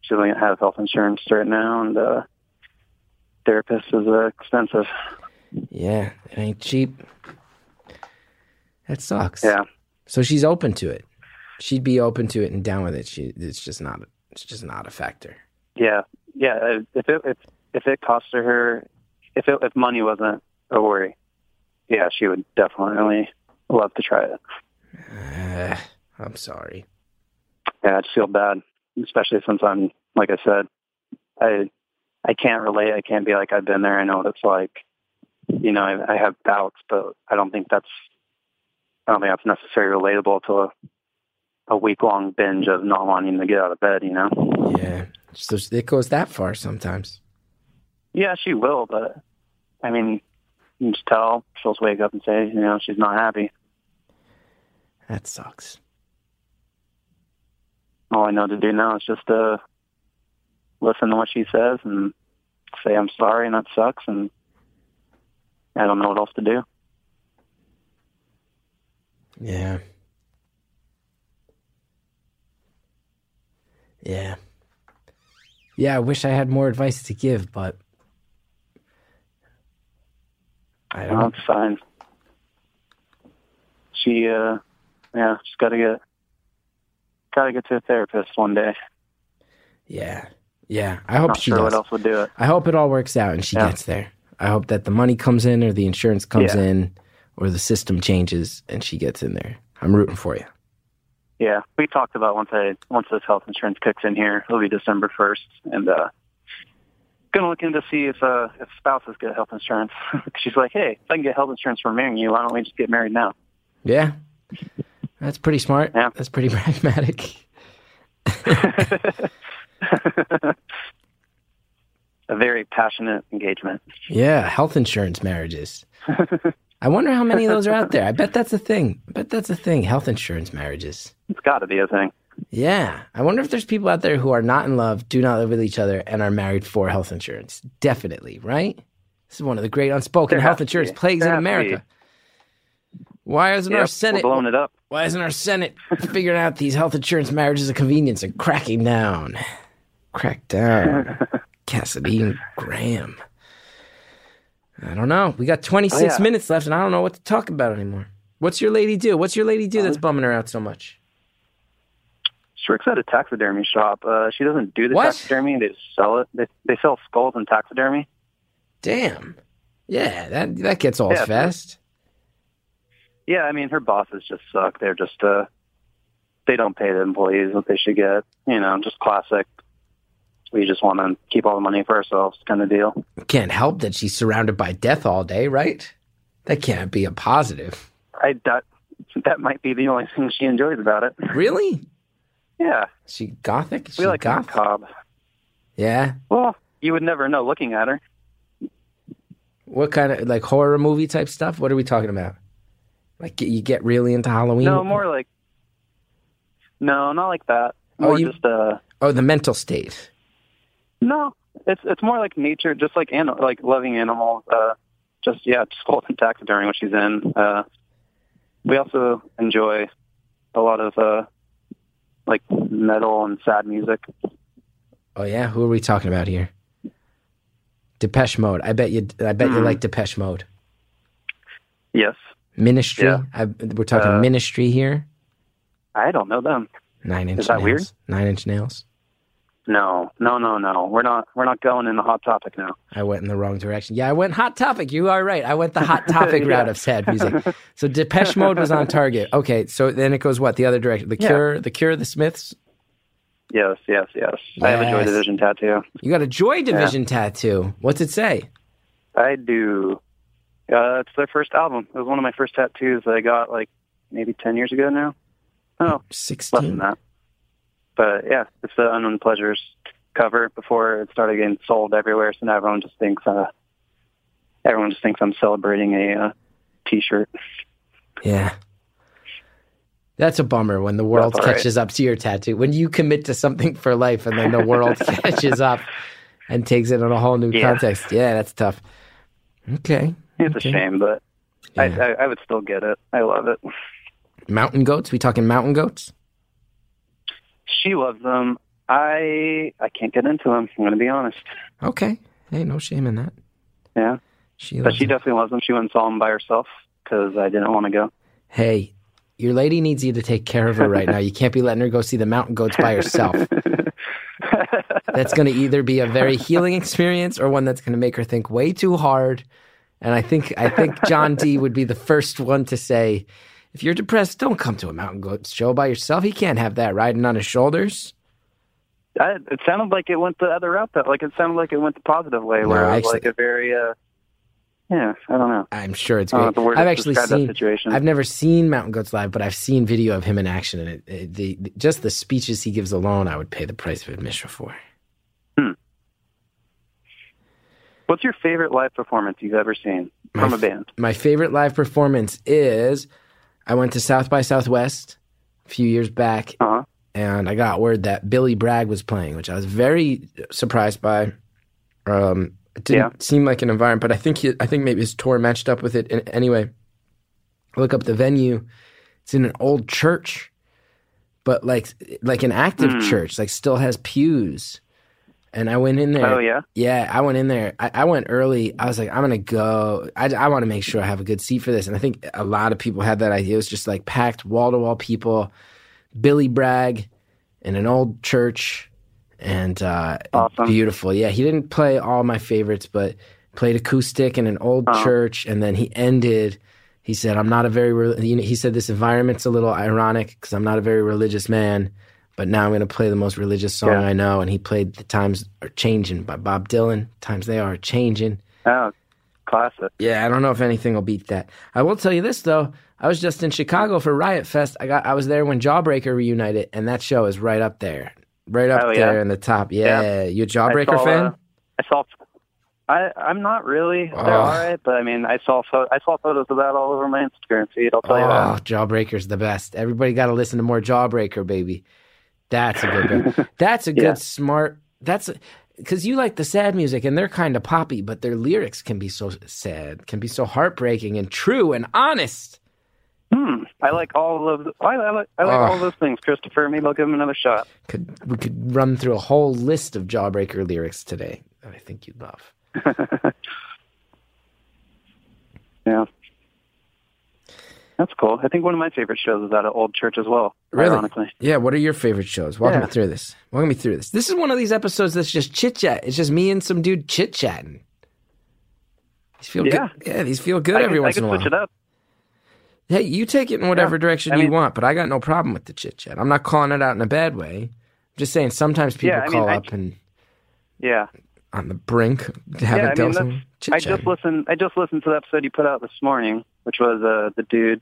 She doesn't have health insurance right now, and uh, therapist is uh, expensive. Yeah. It ain't cheap. That sucks. Yeah, So she's open to it. She'd be open to it and down with it. She it's just not it's just not a factor. yeah, yeah. If it if if it cost her, if it if money wasn't a worry, yeah, she would definitely love to try it. Uh, I'm sorry. Yeah, I just feel bad, especially since I'm like I said, I I can't relate. I can't be like I've been there. I know what it's like. You know, I, I have doubts, but I don't think that's I don't think that's necessarily relatable to a a week long binge of not wanting to get out of bed. You know. Yeah. So it goes that far sometimes. Yeah, she will, but I mean, you can just tell she'll just wake up and say, you know, she's not happy. That sucks. All I know to do now is just uh listen to what she says and say I'm sorry and that sucks and I don't know what else to do. Yeah. Yeah. Yeah, I wish I had more advice to give, but I don't. it's fine. She uh yeah, she's gotta get gotta get to a therapist one day. Yeah. Yeah. I hope Not she sure does. what else would do it. I hope it all works out and she Yeah. gets there. I hope that the money comes in or the insurance comes Yeah. in or the system changes and she gets in there. I'm rooting for you. Yeah. We talked about once I once this health insurance kicks in here, it'll be December first and uh gonna look into see if uh if spouses get health insurance. She's like, Hey, if I can get health insurance for marrying you, why don't we just get married now? Yeah. That's pretty smart. Yeah. That's pretty pragmatic. a very passionate engagement. Yeah, health insurance marriages. I wonder how many of those are out there. I bet that's a thing. I bet that's a thing. Health insurance marriages. It's got to be a thing. Yeah. I wonder if there's people out there who are not in love, do not live with each other, and are married for health insurance. Definitely, right? This is one of the great unspoken There health insurance plagues There in America. Why isn't our Senate blowing it up. Why isn't our Senate figuring out these health insurance marriages of convenience and cracking down? Crack down. Cassidy and Graham. I don't know. We got 26 Oh, yeah. minutes left and I don't know what to talk about anymore. What's your lady do? What's your lady do Uh-huh. that's bumming her out so much? She works at a taxidermy shop. Uh, she doesn't do the What? taxidermy; they sell it. They they sell skulls and taxidermy. Damn. Yeah, that that gets old Yeah, fast. Yeah, I mean her bosses just suck. They're just uh, they don't pay the employees what they should get. You know, just classic we just want to keep all the money for ourselves, kind of deal. Can't help that she's surrounded by death all day, right? That can't be a positive. I that that might be the only thing she enjoys about it. Really? Yeah, Is she gothic? Is we she like goth? macabre. Yeah. Well, you would never know looking at her. What kind of like horror movie type stuff? What are we talking about? Like you get really into Halloween? No, more like no, not like that. Oh, More you- just uh Oh, the mental state. no. It's it's more like nature, just like an, like loving animals. Uh, just yeah, just holding taxidermy when she's in. Uh, we also enjoy a lot of uh like metal and sad music. Oh yeah, who are we talking about here? Depeche Mode. I bet you. I bet you Mhm. like Depeche Mode. Yes, Ministry. Yeah. I, we're talking Uh, Ministry here. I don't know them. Nine inch. is that nails. weird? Nine inch nails. No, no, no, no. We're not. We're not going in the hot topic now. I went in the wrong direction. Yeah, I went hot topic. You are right. I went the hot topic Yeah. route of sad music. So Depeche Mode was on target. Okay, so then it goes what? The other direction. The Yeah. Cure. The Cure. The Smiths. Yes, yes, yes. yes. I have a Joy Division tattoo. You got a Joy Division tattoo. What's it say? I do. Uh, it's their first album. It was one of my first tattoos that I got like maybe ten years ago now. Oh, less than that. But yeah, it's the Unknown Pleasures cover before it started getting sold everywhere. So now everyone just thinks uh, everyone just thinks I'm celebrating a uh, T-shirt. Yeah. That's a bummer when the world That's all right. catches up to your tattoo. When you commit to something for life and then the world catches up and takes it on a whole new Yeah. context. Yeah, that's tough. Okay. It's Okay. a shame, but Yeah. I, I, I would still get it. I love it. Mountain goats? We talking mountain goats? She loves them. I I can't get into them. I'm going to be honest. Okay. Hey, no shame in that. Yeah, She but she them. definitely loves them. She went and saw them by herself because I didn't want to go. Hey, your lady needs you to take care of her right now. You can't be letting her go see the mountain goats by herself. That's going to either be a very healing experience or one that's going to make her think way too hard. And I think I think John D would be the first one to say, if you're depressed, don't come to a mountain goats show by yourself. He can't have that riding on his shoulders. I, it sounded like it went the other route. That like it sounded like it went the positive way, No, where it was actually- like a very uh, yeah. I don't know. I'm sure it's great. I've actually seen. situation. I've never seen Mountain Goats live, but I've seen video of him in action, and it, it, the- just the speeches he gives alone, I would pay the price of admission for. What's your favorite live performance you've ever seen My from a f- band? My favorite live performance is I went to South by Southwest a few years back, Uh huh. and I got word that Billy Bragg was playing, which I was very surprised by. Um, it didn't Yeah. seem like an environment, but I think he, I think maybe his tour matched up with it. And anyway, look up the venue. It's in an old church, but like like an active Hmm. church, like still has pews. And I went in there. Oh yeah. Yeah, I went in there. I, I went early. I was like, I'm gonna go. I, I want to make sure I have a good seat for this. And I think a lot of people had that idea. It was just like packed wall to wall people. Billy Bragg in an old church, and uh, Awesome. beautiful. Yeah, he didn't play all my favorites, but played acoustic in an old Uh-huh. church, and then he ended. He said, "I'm not a very." Re-, you know, he said this environment's a little ironic because I'm not a very religious man, but now I'm going to play the most religious song Yeah. I know. And he played "The Times Are Changing" by Bob Dylan. Times they are changing. Oh, classic. Yeah, I don't know if anything will beat that. I will tell you this though. I was just in Chicago for Riot Fest. I got I was there when Jawbreaker reunited, and that show is right up there, right up Oh, yeah? there in the top. Yeah, you a I Jawbreaker saw, fan? uh, I saw. I I'm not really. They're Oh. all right, but I mean, I saw pho- I saw photos of that all over my Instagram feed. I'll tell Oh, you that. Jawbreaker's the best. Everybody got to listen to more Jawbreaker, baby. That's a good one. That's a good Yeah. smart. That's because you like the sad music, and they're kind of poppy, but their lyrics can be so sad, can be so heartbreaking and true and honest. Hmm. I like all of. The, I, I like I like Oh. all those things, Christopher. Maybe I'll give him another shot. Could we could run through a whole list of Jawbreaker lyrics today that I think you'd love. Yeah. That's cool. I think one of my favorite shows is at an old church as well. Really? Ironically. Yeah. What are your favorite shows? Walk me through this. Walk me through this. This is one of these episodes that's just chit chat. It's just me and some dude chit chatting. These feel Yeah. good. Yeah, these feel good I every can, I once in a while. switch it up. Hey, you take it in whatever Yeah. direction I you want, but I got no problem with the chit chat. I'm not calling it out in a bad way. I'm just saying sometimes people Yeah, I mean, call up and Yeah. On the brink, Yeah, having I mean, that's, I just listened. I just listened to the episode you put out this morning, which was uh, the dude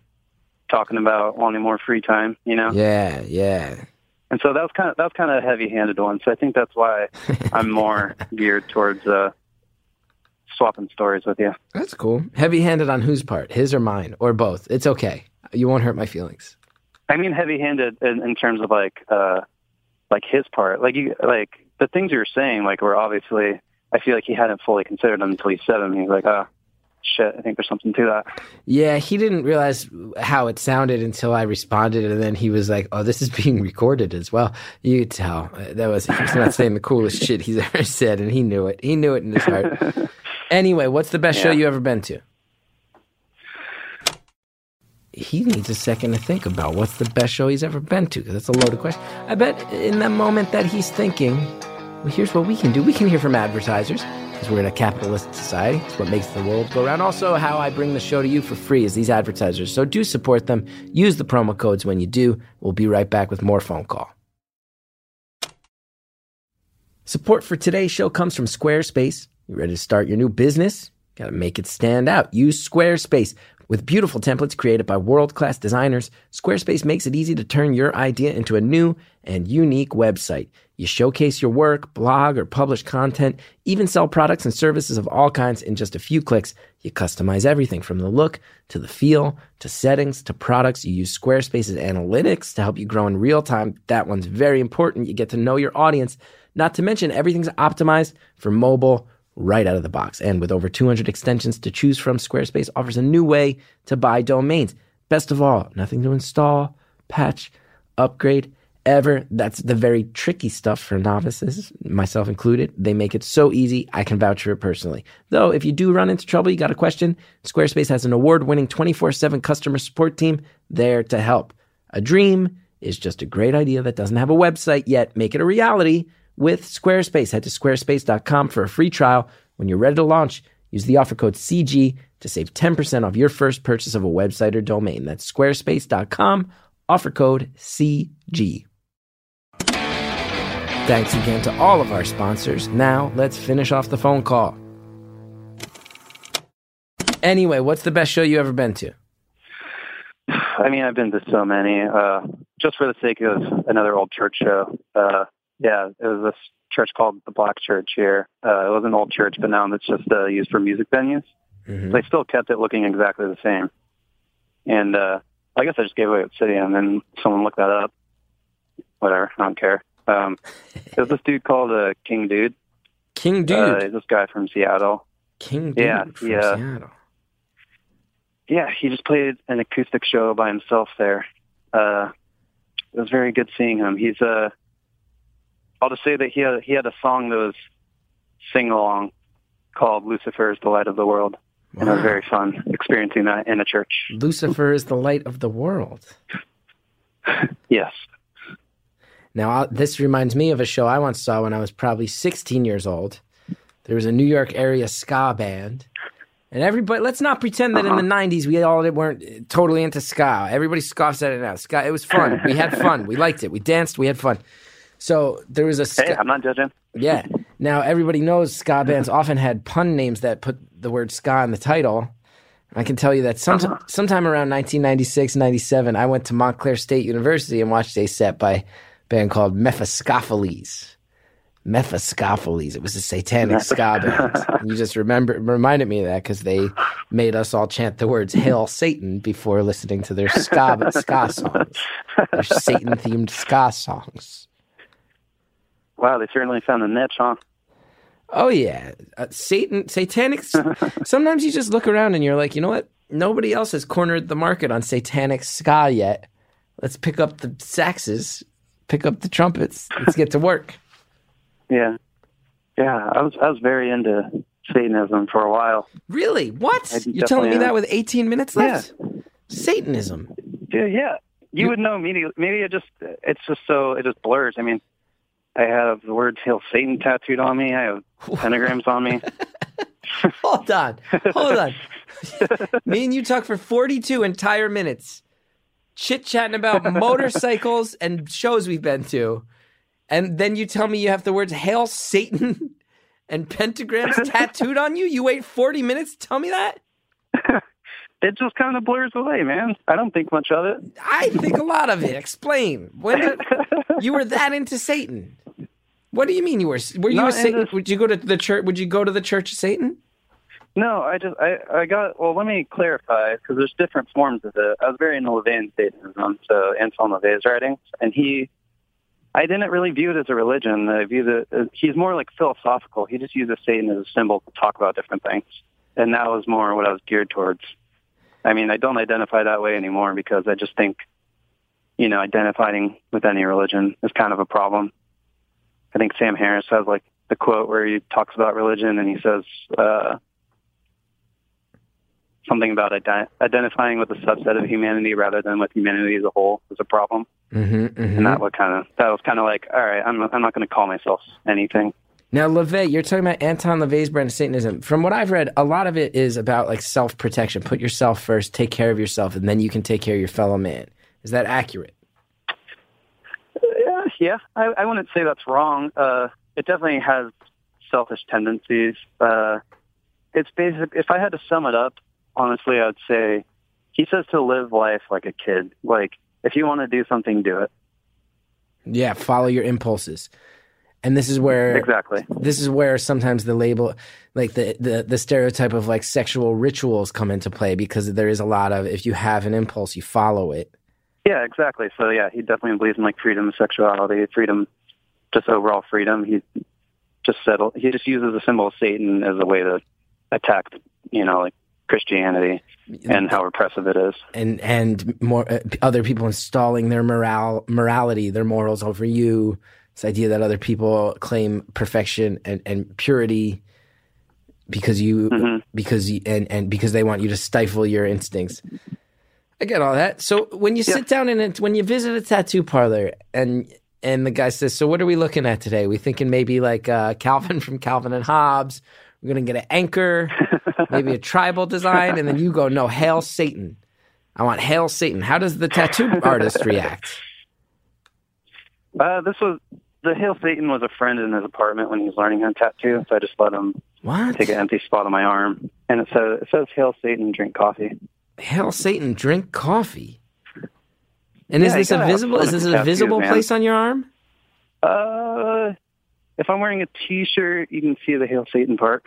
talking about wanting more free time. You know, Yeah, yeah. and so that was kind of that was kind of a heavy-handed one. So I think that's why I'm more geared towards uh, swapping stories with you. That's cool. Heavy-handed on whose part? His or mine, or both? It's okay. You won't hurt my feelings. I mean, heavy-handed in, in terms of like uh, like his part. Like you, like the things you were saying, like were obviously. I feel like he hadn't fully considered them until he said them. He was like, "Oh, shit! I think there's something to that." Yeah, he didn't realize how it sounded until I responded, and then he was like, "Oh, this is being recorded as well." You could tell that was he was not saying the coolest shit he's ever said, and he knew it. He knew it in his heart. anyway, what's the best show Yeah. you ever been to? He needs a second to think about what's the best show he's ever been to, because that's a loaded question. I bet in the moment that he's thinking, well, here's what we can do. We can hear from advertisers because we're in a capitalist society. It's what makes the world go round. Also, how I bring the show to you for free is these advertisers. So do support them. Use the promo codes when you do. We'll be right back with more phone call. Support for today's show comes from Squarespace. You ready to start your new business? Got to make it stand out. Use Squarespace. With beautiful templates created by world class designers, Squarespace makes it easy to turn your idea into a new and unique website. You showcase your work, blog, or publish content, even sell products and services of all kinds in just a few clicks. You customize everything from the look to the feel to settings to products. You use Squarespace's analytics to help you grow in real time. That one's very important. You get to know your audience. Not to mention, everything's optimized for mobile right out of the box. And with over 200 extensions to choose from, Squarespace offers a new way to buy domains. Best of all, nothing to install, patch, upgrade, ever. That's the very tricky stuff for novices, myself included. They make it so easy. I can vouch for it personally. Though, if you do run into trouble, you got a question, Squarespace has an award winning 24 7 customer support team there to help. A dream is just a great idea that doesn't have a website yet. Make it a reality with Squarespace. Head to squarespace.com for a free trial. When you're ready to launch, use the offer code CG to save 10% off your first purchase of a website or domain. That's squarespace.com, offer code CG. Thanks again to all of our sponsors. Now, let's finish off the phone call. Anyway, what's the best show you ever been to? I mean, I've been to so many. Uh, just for the sake of another old church show. Uh, yeah, it was this church called the Black Church here. Uh, it was an old church, but now it's just uh, used for music venues. Mhm. They still kept it looking exactly the same. And uh, I guess I just gave away city, and then someone looked that up. Whatever, I don't care. Um, there's this dude called uh, King Dude. King Dude. Uh, this guy from Seattle. King Dude yeah, from yeah. Seattle. Yeah, he just played an acoustic show by himself there. Uh, it was very good seeing him. He's uh, I'll just say that he had he had a song that was sing along called "Lucifer is the Light of the World," and it was very fun experiencing that in a church. Lucifer is the light of the world. Yes. Now, this reminds me of a show I once saw when I was probably 16 years old. There was a New York area ska band. And everybody, let's not pretend that in the uh-huh. 90s we all weren't totally into ska. Everybody scoffs at it now. Ska, it was fun. We had fun. We liked it. We danced. We had fun. So there was a ska. Hey, I'm not judging. Yeah. Now everybody knows ska bands often had pun names that put the word ska in the title. I can tell you that some, uh-huh. sometime around 1996, 97, I went to Montclair State University and watched a set by a band called Mephistopheles. Mephistopheles. It was a satanic ska band. You just remember reminded me of that because they made us all chant the words "Hail Satan" before listening to their ska ska songs, their Satan-themed ska songs. Wow, they certainly found a niche, huh? Oh yeah, uh, Satan, satanic. sometimes you just look around and you're like, you know what? Nobody else has cornered the market on satanic ska yet. Let's pick up the saxes, pick up the trumpets. Let's get to work. Yeah. Yeah, I was I was very into Satanism for a while. Really? What? I You're telling me definitely that with 18 minutes left? Satanism. Yeah, yeah. You would know immediately. Maybe it just it's just so it just blurs. I mean, I have the word "Hail Satan" tattooed on me. I have pentagrams on me. Hold on. Hold on. Me and you talk for 42 entire minutes, chit chatting about motorcycles and shows we've been to. And then you tell me you have the words Hail Satan and pentagrams tattooed on you? You wait 40 minutes to tell me that? It just kind of blurs away, man. I don't think much of it. I think a lot of it. Explain. When did, you were that into Satan? What do you mean you were? Were you Not a Satan? into- Would you go to the church? Would you go to the Church of Satan? No, I just I I got well. Let me clarify because there's different forms of it. I was very into LaVeyan Satanism, so Anton LaVey's writings, and he, I didn't really view it as a religion. I viewed it. As, he's more like philosophical. He just uses Satan as a symbol to talk about different things, and that was more what I was geared towards. I mean, I don't identify that way anymore because I just think, you know, identifying with any religion is kind of a problem. I think Sam Harris has like the quote where he talks about religion and he says. uh something about ident- identifying with a subset of humanity rather than with humanity as a whole is a problem. Mm-hmm, mm-hmm. And that what kind of that was kind of like, all right, I'm I'm not going to call myself anything. Now, LaVey, you're talking about Anton LaVey's brand of Satanism. From what I've read, a lot of it is about like self protection. Put yourself first, take care of yourself, and then you can take care of your fellow man. Is that accurate? Yeah. I, I wouldn't say that's wrong. Uh, it definitely has selfish tendencies. Uh, it's basic. If I had to sum it up, honestly, I would say he says to live life like a kid. Like if you want to do something, do it. Yeah, follow your impulses. And this is where Exactly. this is where sometimes the label like the, the the stereotype of like sexual rituals come into play because there is a lot of if you have an impulse you follow it Yeah, exactly. So yeah, he definitely believes in like freedom of sexuality, freedom, just overall freedom. He just settled. He just uses the symbol of Satan as a way to attack, you know, like Christianity and how repressive it is. and and more uh, other people installing their moral morality their morals over you this idea that other people claim perfection and, and purity because you Mhm. because you, and and because they want you to stifle your instincts i get all that so when you Yeah. sit down in it when you visit a tattoo parlor and and the guy says so what are we looking at today we thinking maybe like uh, calvin from calvin and hobbes we're gonna get an anchor maybe a tribal design, and then you go, no, hail Satan. I want hail Satan. How does the tattoo artist react? Uh, this was the Hail Satan was a friend in his apartment when he was learning how to tattoo, so I just let him What? take an empty spot on my arm, and it says it says Hail Satan, drink coffee. Hail Satan, drink coffee. And is this a visible? Is this a visible man. place on your arm? Uh, if I'm wearing a T-shirt, you can see the Hail Satan part.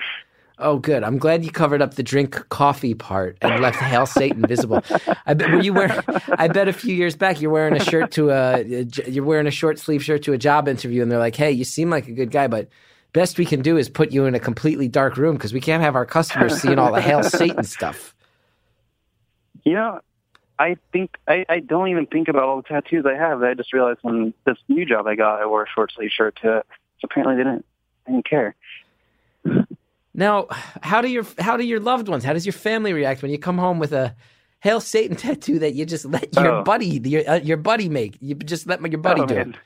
Oh, good. I'm glad you covered up the drink coffee part and left Hail Satan visible. I bet were you wearing? I bet a few years back you're wearing a shirt to a you're wearing a short sleeve shirt to a job interview, and they're like, "Hey, you seem like a good guy, but best we can do is put you in a completely dark room because we can't have our customers seeing all the Hail Satan stuff." You know, I think I, I don't even think about all the tattoos I have. I just realized when this new job I got, I wore a short sleeve shirt to it. So apparently they didn't I didn't care. Now, how do your how do your loved ones? How does your family react when you come home with a Hail Satan tattoo that you just let your Oh. buddy your uh, your buddy make? You just let your buddy Oh, do man. it.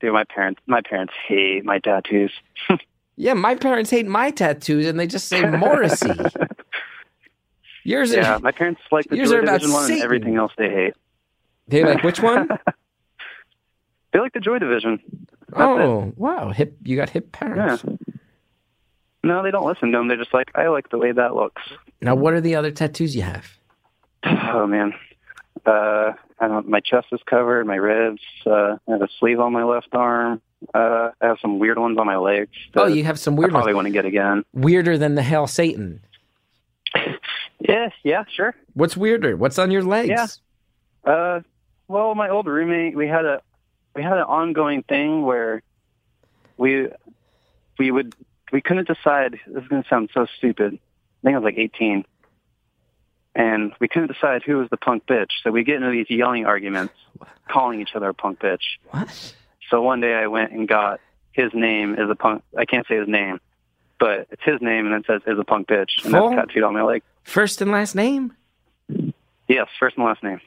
Dude, my parents my parents hate my tattoos. Yeah, my parents hate my tattoos, and they just say Morrissey. Yours yeah, are my parents like the Yours Joy are about Division one Satan. and everything else they hate. they like which one? They like the Joy Division. oh, wow, hip! You got hip parents. No, they don't listen to them. They're just like, I like the way that looks. Now, what are the other tattoos you have? Oh man, uh, I don't. My chest is covered, my ribs. Uh, I have a sleeve on my left arm. Uh, I have some weird ones on my legs. Oh, you have some weird. Ones I probably ones. want to get again. Weirder than the Hell Satan. Yeah, yeah, sure. What's weirder? What's on your legs? Yeah. Uh, well, my old roommate, we had a we had an ongoing thing where we we would we couldn't decide. This is going to sound so stupid. I think I was like 18, and we couldn't decide who was the punk bitch. So we get into these yelling arguments, calling each other a punk bitch. What? So one day I went and got his name is a punk. I can't say his name, but it's his name, and it says is a punk bitch, and Full? that's tattooed on my leg. First and last name? Yes, first and last name.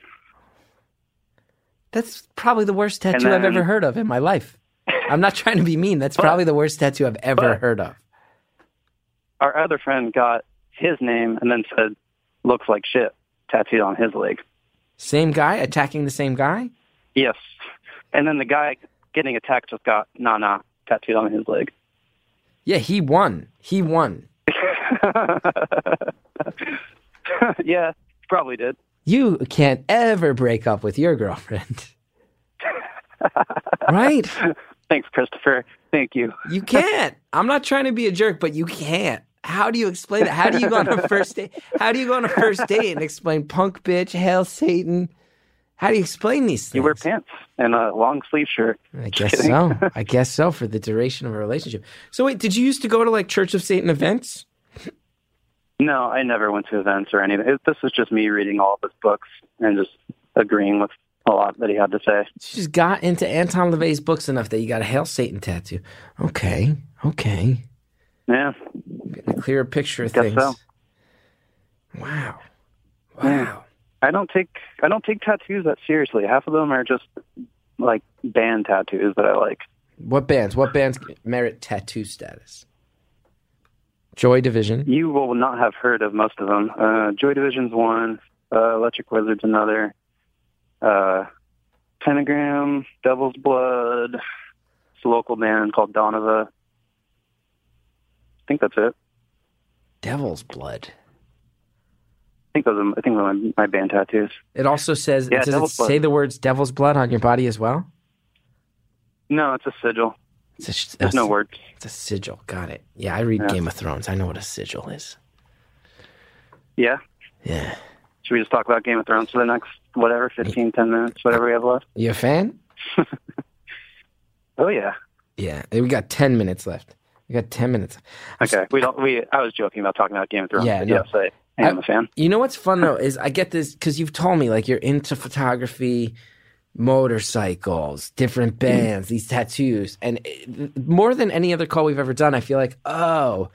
That's probably the worst tattoo And I've ever heard of in my life. I'm not trying to be mean. That's But- probably the worst tattoo I've ever heard of. our other friend got his name and then said, looks like shit, tattooed on his leg. Same guy attacking the same guy? Yes. And then the guy getting attacked just got, nah, tattooed on his leg. Yeah, he won. He won. yeah, probably did. You can't ever break up with your girlfriend. right? Thanks, Christopher. Thank you. You can't. I'm not trying to be a jerk, but you can't. How do you explain that? How do you go on a first date? How do you go on a first date and explain punk bitch, hail Satan? How do you explain these things? You wear pants and a long sleeve shirt. I guess kidding. so. I guess so for the duration of a relationship. So wait, did you used to go to like Church of Satan events? No, I never went to events or anything. It, this was just me reading all of his books and just agreeing with a lot that he had to say. You just got into Anton LaVey's books enough that you got a Hail Satan tattoo. Okay, okay. Yeah, Getting a clearer picture of Guess things. so. Wow. Yeah. Wow. I don't take I don't take tattoos that seriously. Half of them are just like band tattoos that I like. What bands? What bands merit tattoo status? Joy Division. You will not have heard of most of them. Uh, Joy Division's one, uh, Electric Wizard's another, uh, Pentagram, Devil's Blood. It's a local band called Donovan. I think that's it. Devil's Blood. I think those are, I think those are my, my band tattoos. It also says, Yeah, does it Devil's Blood. say the words Devil's Blood on your body as well? No, it's a sigil. It's a, There's a- no words. It's a sigil. Got it. Yeah, I read Yeah. Game of Thrones. I know what a sigil is. Yeah. Yeah. Should we just talk about Game of Thrones for the next whatever, 15, 10 minutes, whatever we have left? You a fan? Oh yeah. Yeah. We got 10 minutes left. We got 10 minutes. Okay. We don't. We. I was joking about talking about Game of Thrones. Yeah, no. Yes, I, I am I- a fan. You know what's fun though is I get this because you've told me like you're into photography, motorcycles, different bands, these tattoos, and it- more than any other call we've ever done, I feel like oh,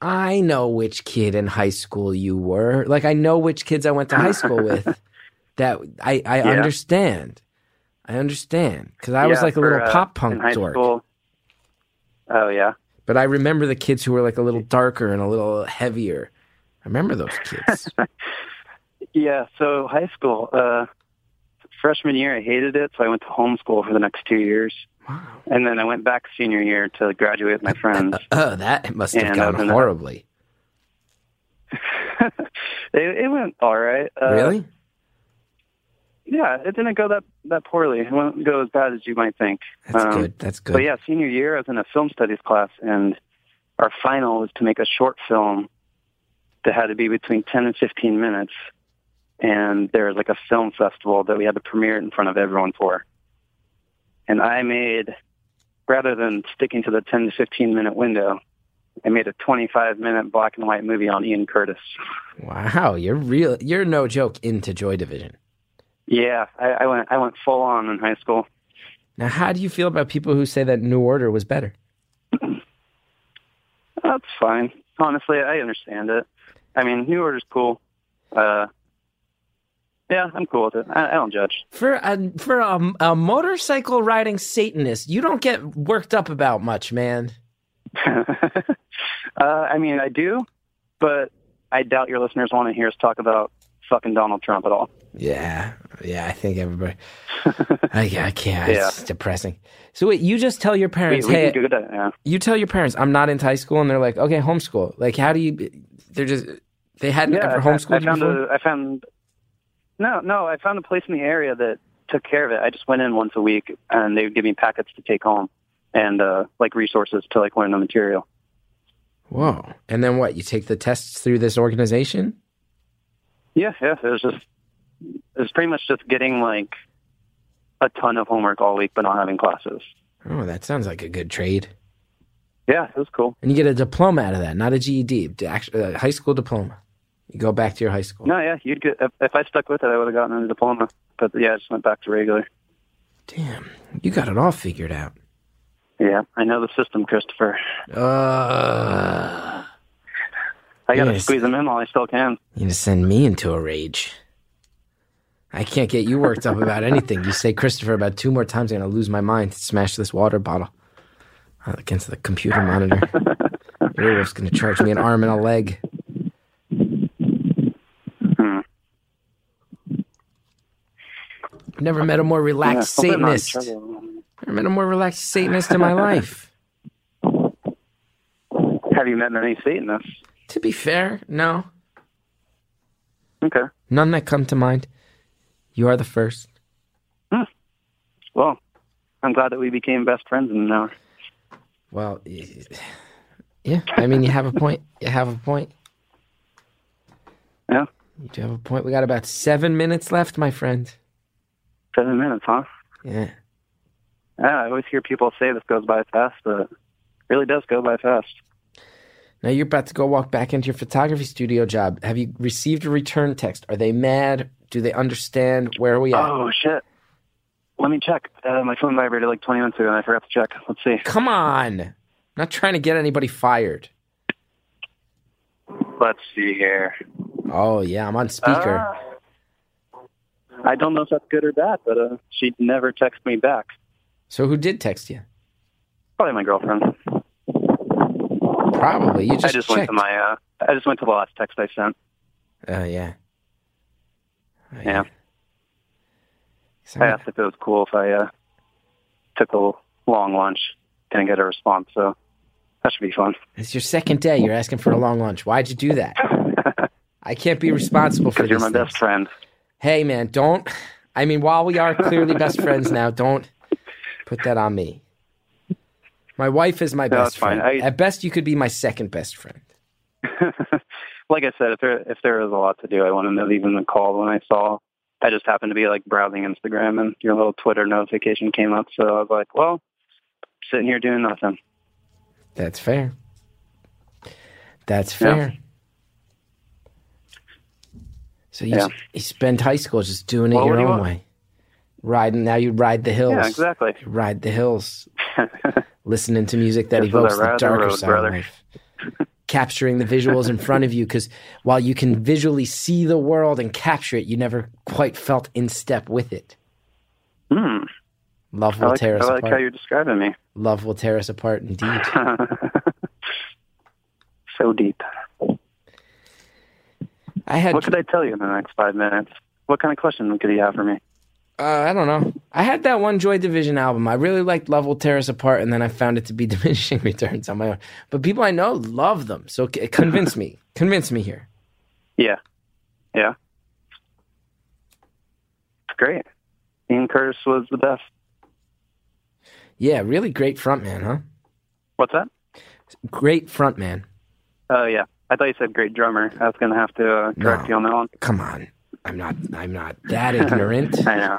I know which kid in high school you were. Like I know which kids I went to high school with. That I I Yeah. understand. I understand because I was like a for, little uh, pop punk high dork. school. Oh yeah. But I remember the kids who were like a little darker and a little heavier. I remember those kids. Yeah. So high school. Uh, freshman year, I hated it, so I went to homeschool for the next two years, wow. and then I went back senior year to graduate with my friends. Oh, that must have And gone horribly. it, it went all right. Uh, really? Yeah, it didn't go that that poorly. It won't go as bad as you might think. That's Um, good. That's good. But yeah, senior year, I was in a film studies class, and our final was to make a short film that had to be between 10 and 15 minutes. And there was like a film festival that we had to premiere it in front of everyone for. And I made, rather than sticking to the 10 to 15 minute window, I made a 25 minute black and white movie on Ian Curtis. Wow, you're real. You're no joke into Joy Division. Yeah, I, I went I went full on in high school. Now, how do you feel about people who say that New Order was better? That's fine. Honestly, I understand it. I mean, New Order's cool. Uh, yeah, I'm cool with it. I, I don't judge. For a for a, a motorcycle riding Satanist, you don't get worked up about much, man. uh, I mean, I do, but I doubt your listeners want to hear us talk about fucking Donald Trump at all. Yeah, yeah. I think everybody. I, I can't. Yeah. It's depressing. So wait, you just tell your parents, we hey, do that. Yeah. you tell your parents, I'm not into high school, and they're like, okay, homeschool. Like, how do you? They're just they hadn't Yeah, ever homeschooled I you found before. a, I found no, no. I found a place in the area that took care of it. I just went in once a week, and they would give me packets to take home and uh, like resources to like learn the material. Whoa! And then what? You take the tests through this organization? Yeah, yeah. It was just it was pretty much just getting like a ton of homework all week, but not having classes. Oh, that sounds like a good trade. Yeah, it was cool. And you get a diploma out of that, not a GED, actually a high school diploma. You go back to your high school. No, yeah, you'd get if, if I stuck with it, I would have gotten a diploma. But yeah, I just went back to regular. Damn, you got it all figured out. Yeah, I know the system, Christopher. Uh, I got to Yes. squeeze them in while I still can. you gonna send me into a rage. I can't get you worked up about anything. You say Christopher about two more times, I'm gonna lose my mind. Smash this water bottle uh, against the computer monitor. Earwolf's gonna charge me an arm and a leg. Hmm. I've never met a more relaxed Yeah, Satanist. Never met a more relaxed Satanist in my life. Have you met many Satanists? To be fair, no. Okay. None that come to mind. You are the first. Hmm. Well, I'm glad that we became best friends in an hour. Well, yeah. I mean, you have a point. You have a point. Yeah. You do have a point. We got about seven minutes left, my friend. Seven minutes, huh? Yeah. Yeah, I always hear people say this goes by fast, but it really does go by fast. Now you're about to go walk back into your photography studio job. Have you received a return text? Are they mad? Do they understand where are we at? Oh shit. Let me check. Uh, my phone vibrated like 20 minutes ago, and I forgot to check. Let's see. Come on. I'm not trying to get anybody fired. Let's see here. Oh yeah, I'm on speaker. Uh, I don't know if that's good or bad, but uh, she never texted me back. so who did text you? Probably my girlfriend. Probably. You just, I just went to my. Uh, I just went to the last text I sent. Oh yeah. Oh, Yeah. So- I asked if it was cool if I uh, took a long lunch. Didn't get a response, so that should be fun. It's your second day. You're asking for a long lunch. Why'd you do that? I can't be responsible for Because you're my best friend. Hey man, don't. I mean, while we are clearly best friends now, don't put that on me. My wife is my No, best friend. I- At best, you could be my second best friend. like I said, if there if there is a lot to do, I wanted to leave in the call when I saw. I just happened to be like browsing Instagram and your little Twitter notification came up, so I was like, well, sitting here doing nothing. That's fair. That's Yeah. So you, Yeah. you spend high school just doing it Well, your do you own way. Riding now you ride the hills. Yeah, exactly. You ride the hills. listening to music that This is a evokes the darker road, side brother. of life. Capturing the visuals in front of you because while you can visually see the world and capture it, you never quite felt in step with it. Hmm. Love I will like, tear I us like how apart. you're describing me. Love will tear us apart indeed. so deep. I had What could I tell you in the next five minutes? What kind of question could you have for me? Uh, I don't know. I had that one Joy Division album. I really liked Love Will Tear Us Apart, and then I found it to be diminishing returns on my own. But people I know love them, so convince me. Convince me here. Yeah. Yeah. It's great. Ian Curtis was the best. Yeah, really great frontman, huh? What's that? Great frontman. Oh, yeah. I thought you said great drummer. I was going to have to uh, correct No. you on that one. Come on, I'm not. I'm not that ignorant. I know.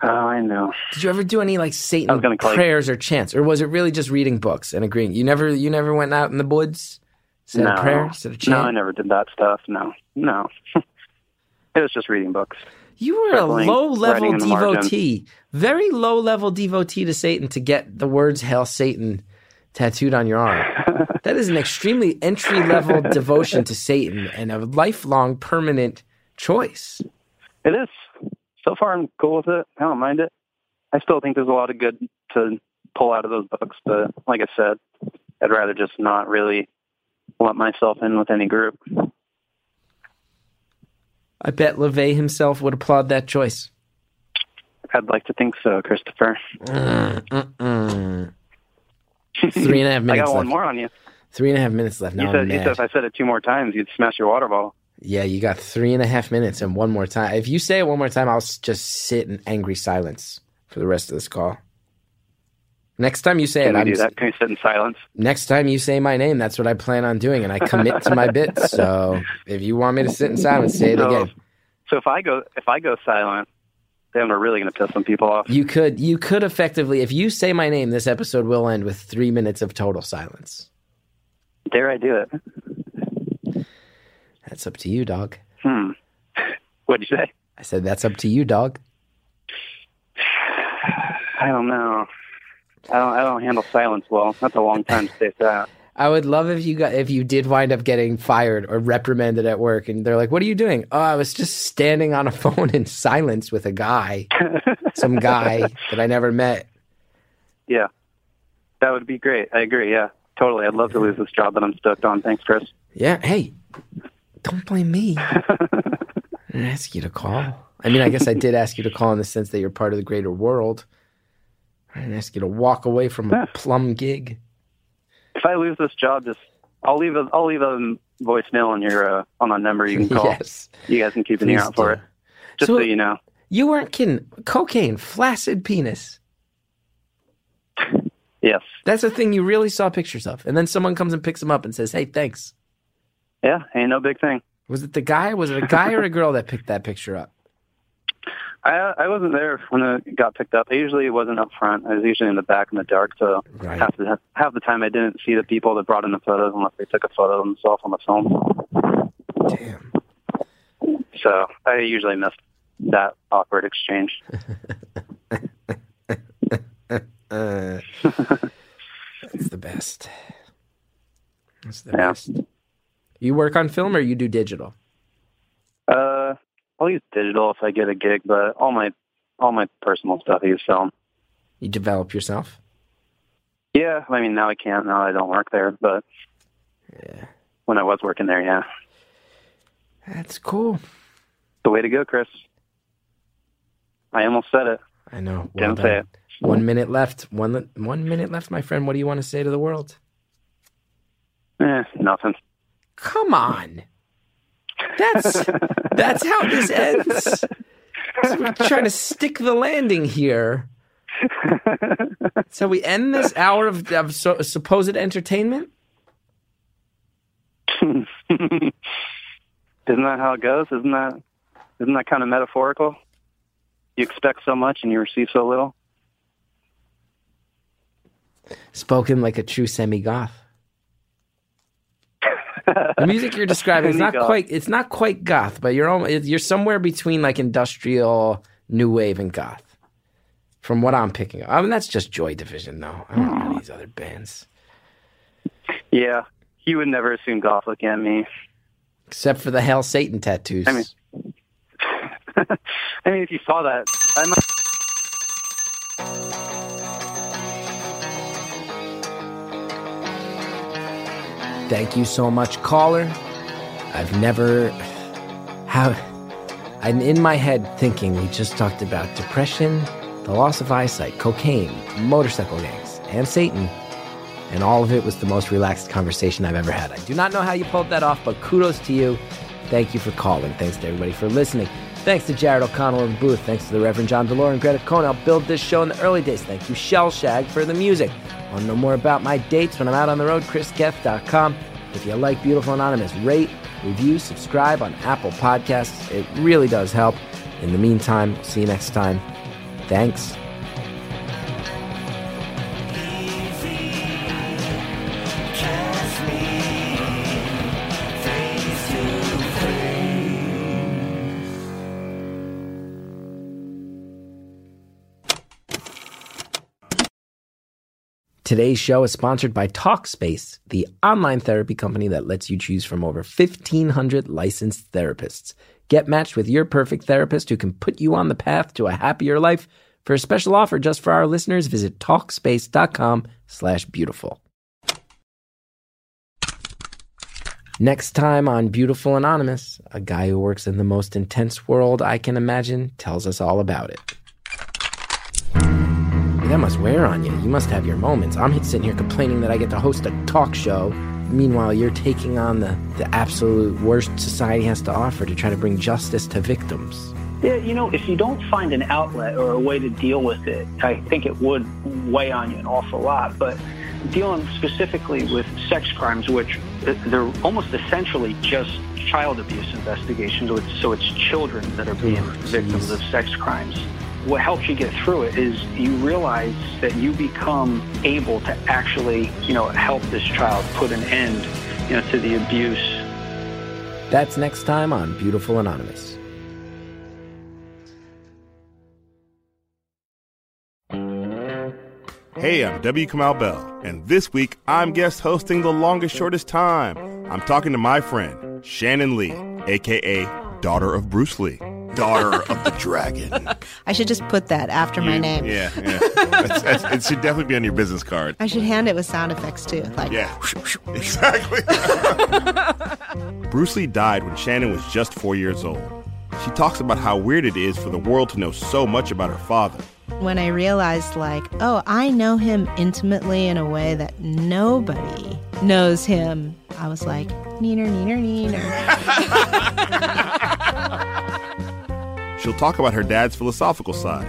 Oh, I know. Did you ever do any like Satan prayers or chants, or was it really just reading books and agreeing? You never, you never went out in the woods, said no. a prayer, said a No, I never did that stuff. No. No. it was just reading books. You were a low level devotee, very low level devotee to Satan to get the words "Hail Satan" tattooed on your arm. that is an extremely entry level devotion to Satan and a lifelong permanent choice. It is. So far, I'm cool with it. I don't mind it. I still think there's a lot of good to pull out of those books, but like I said, I'd rather just not really lump myself in with any group. I bet LaVey himself would applaud that choice. I'd like to think so, Christopher. Mm-mm. Three and a half minutes I got one left. more on you. Three and a half minutes left. Now you I'm said, you mad. said if I said it two more times, you'd smash your water bottle. Yeah, you got three and a half minutes and one more time. If you say it one more time, I'll just sit in angry silence for the rest of this call. Next time you say Can it, we I'm do that? Can we sit in silence? next time you say my name, that's what I plan on doing, and I commit to my bits. So if you want me to sit in silence, say it So, again. so if I go if I go silent, then we're really going to piss some people off. You could you could effectively, if you say my name, this episode will end with three minutes of total silence. Dare I do it? That's up to you, dog. Hmm. What'd you say? I said that's up to you, dog. I don't know. I don't. I don't handle silence well. That's a long time to stay sad. I would love if you got if you did wind up getting fired or reprimanded at work, and they're like, "What are you doing?" Oh, I was just standing on a phone in silence with a guy, some guy that I never met. Yeah, that would be great. I agree. Yeah, totally. I'd love to lose this job that I'm stoked on. Thanks, Chris. Yeah, hey, don't blame me. I didn't ask you to call. I mean, I guess I did ask you to call in the sense that you're part of the greater world. I didn't ask you to walk away from a plum gig. I lose this job, just I'll leave a I'll leave a voicemail on your uh, on a number you can call. Yes. You guys can keep an ear out for it. Just So- so, you know. You weren't kidding. Cocaine, flaccid penis. Yes. That's a thing you really saw pictures of. And then someone comes and picks them up and says, hey, thanks. Yeah, ain't no big thing. Was it the guy? Was it a guy or a girl that picked that picture up? I I wasn't there when it got picked up. I usually wasn't up front. I was usually in the back in the dark. So Right. half the half the time I didn't see the people that brought in the photos unless they took a photo of themselves on the film. Damn. So I usually missed that awkward exchange. Uh, it's the best. It's the Yeah. best. You work on film or you do digital? Uh, I'll use digital if I get a gig, but all my all my personal stuff I use film. You develop yourself? Yeah, I mean now I can't. Now I don't work there, but Yeah. when I was working there, yeah. That's cool. The way to go, Chris. I almost said it. I know. Well Didn't say done. One minute left. One one minute left, my friend. What do you want to say to the world? Eh, nothing. Come on. That's that's how this ends. So we're trying to stick the landing here. So we end this hour of, of so, supposed entertainment. Isn't that how it goes? Isn't that isn't that kind of metaphorical? You expect so much and you receive so little. Spoken like a true semi-goth. The music you're describing is not Semi-goth. quite. It's not quite goth, but you're almost, you're somewhere between like industrial, new wave, and goth. From what I'm picking up, I mean that's just Joy Division, though. I don't know hmm. these other bands, Yeah, he would never assume goth looking at me. except for the Hell Satan tattoos. I mean- I mean, if you saw that, I might. Thank you so much, caller. I've never how I'm in my head thinking we just talked about depression, the loss of eyesight, cocaine, motorcycle gangs, and Satan. And all of it was the most relaxed conversation I've ever had. I do not know how you pulled that off, but kudos to you. Thank you for calling. Thanks to everybody for listening. Thanks to Jared O'Connell and booth. Thanks to the Reverend John DeLore and Greta Cohn. helped build this show in the early days. Thank you, Shellshag, for the music. Want to know more about my dates when I'm out on the road? ChrisGeth.com. If you like Beautiful Anonymous, rate, review, subscribe on Apple Podcasts. It really does help. In the meantime, see you next time. Thanks. Today's show is sponsored by TalkSpace, the online therapy company that lets you choose from over 1,500 licensed therapists. Get matched with your perfect therapist who can put you on the path to a happier life. For a special offer just for our listeners, visit TalkSpace.com slash beautiful. Next time on Beautiful Anonymous, a guy who works in the most intense world I can imagine tells us all about it. That must wear on you. You must have your moments. I'm sitting here complaining that I get to host a talk show. Meanwhile, you're taking on the, the absolute worst society has to offer to try to bring justice to victims. Yeah, you know, if you don't find an outlet or a way to deal with it, I think it would weigh on you an awful lot. But dealing specifically with sex crimes, which uh, they're almost essentially just child abuse investigations, so it's- children that are being Oh, victims of sex crimes. What helps you get through it is you realize that you become able to actually, you know, help this child put an end, you know, to the abuse That's next time on Beautiful Anonymous. Hey, I'm W. Kamau Bell, and this week I'm guest hosting The Longest Shortest Time. I'm talking to my friend, Shannon Lee, aka Daughter of Bruce Lee. Daughter of the Dragon. I should just put that after my name. Yeah, yeah. That's- that's- it should definitely be on your business card. I should hand it with sound effects too. Like, Yeah, exactly. Bruce Lee died when Shannon was just four years old. She talks about how weird it is for the world to know so much about her father. when I realized, like, oh, I know him intimately in a way that nobody knows him, I was like, neener, neener, neener. She'll talk about her dad's philosophical side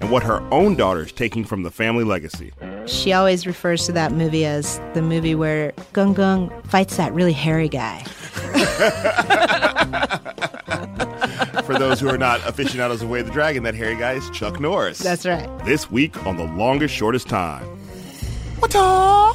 and what her own daughter is taking from the family legacy. She always refers to that movie as the movie where Gung Gung fights that really hairy guy. For those who are not aficionados of Way of the Dragon, that hairy guy is Chuck Norris. That's right. This week on The Longest Shortest Time. What-a?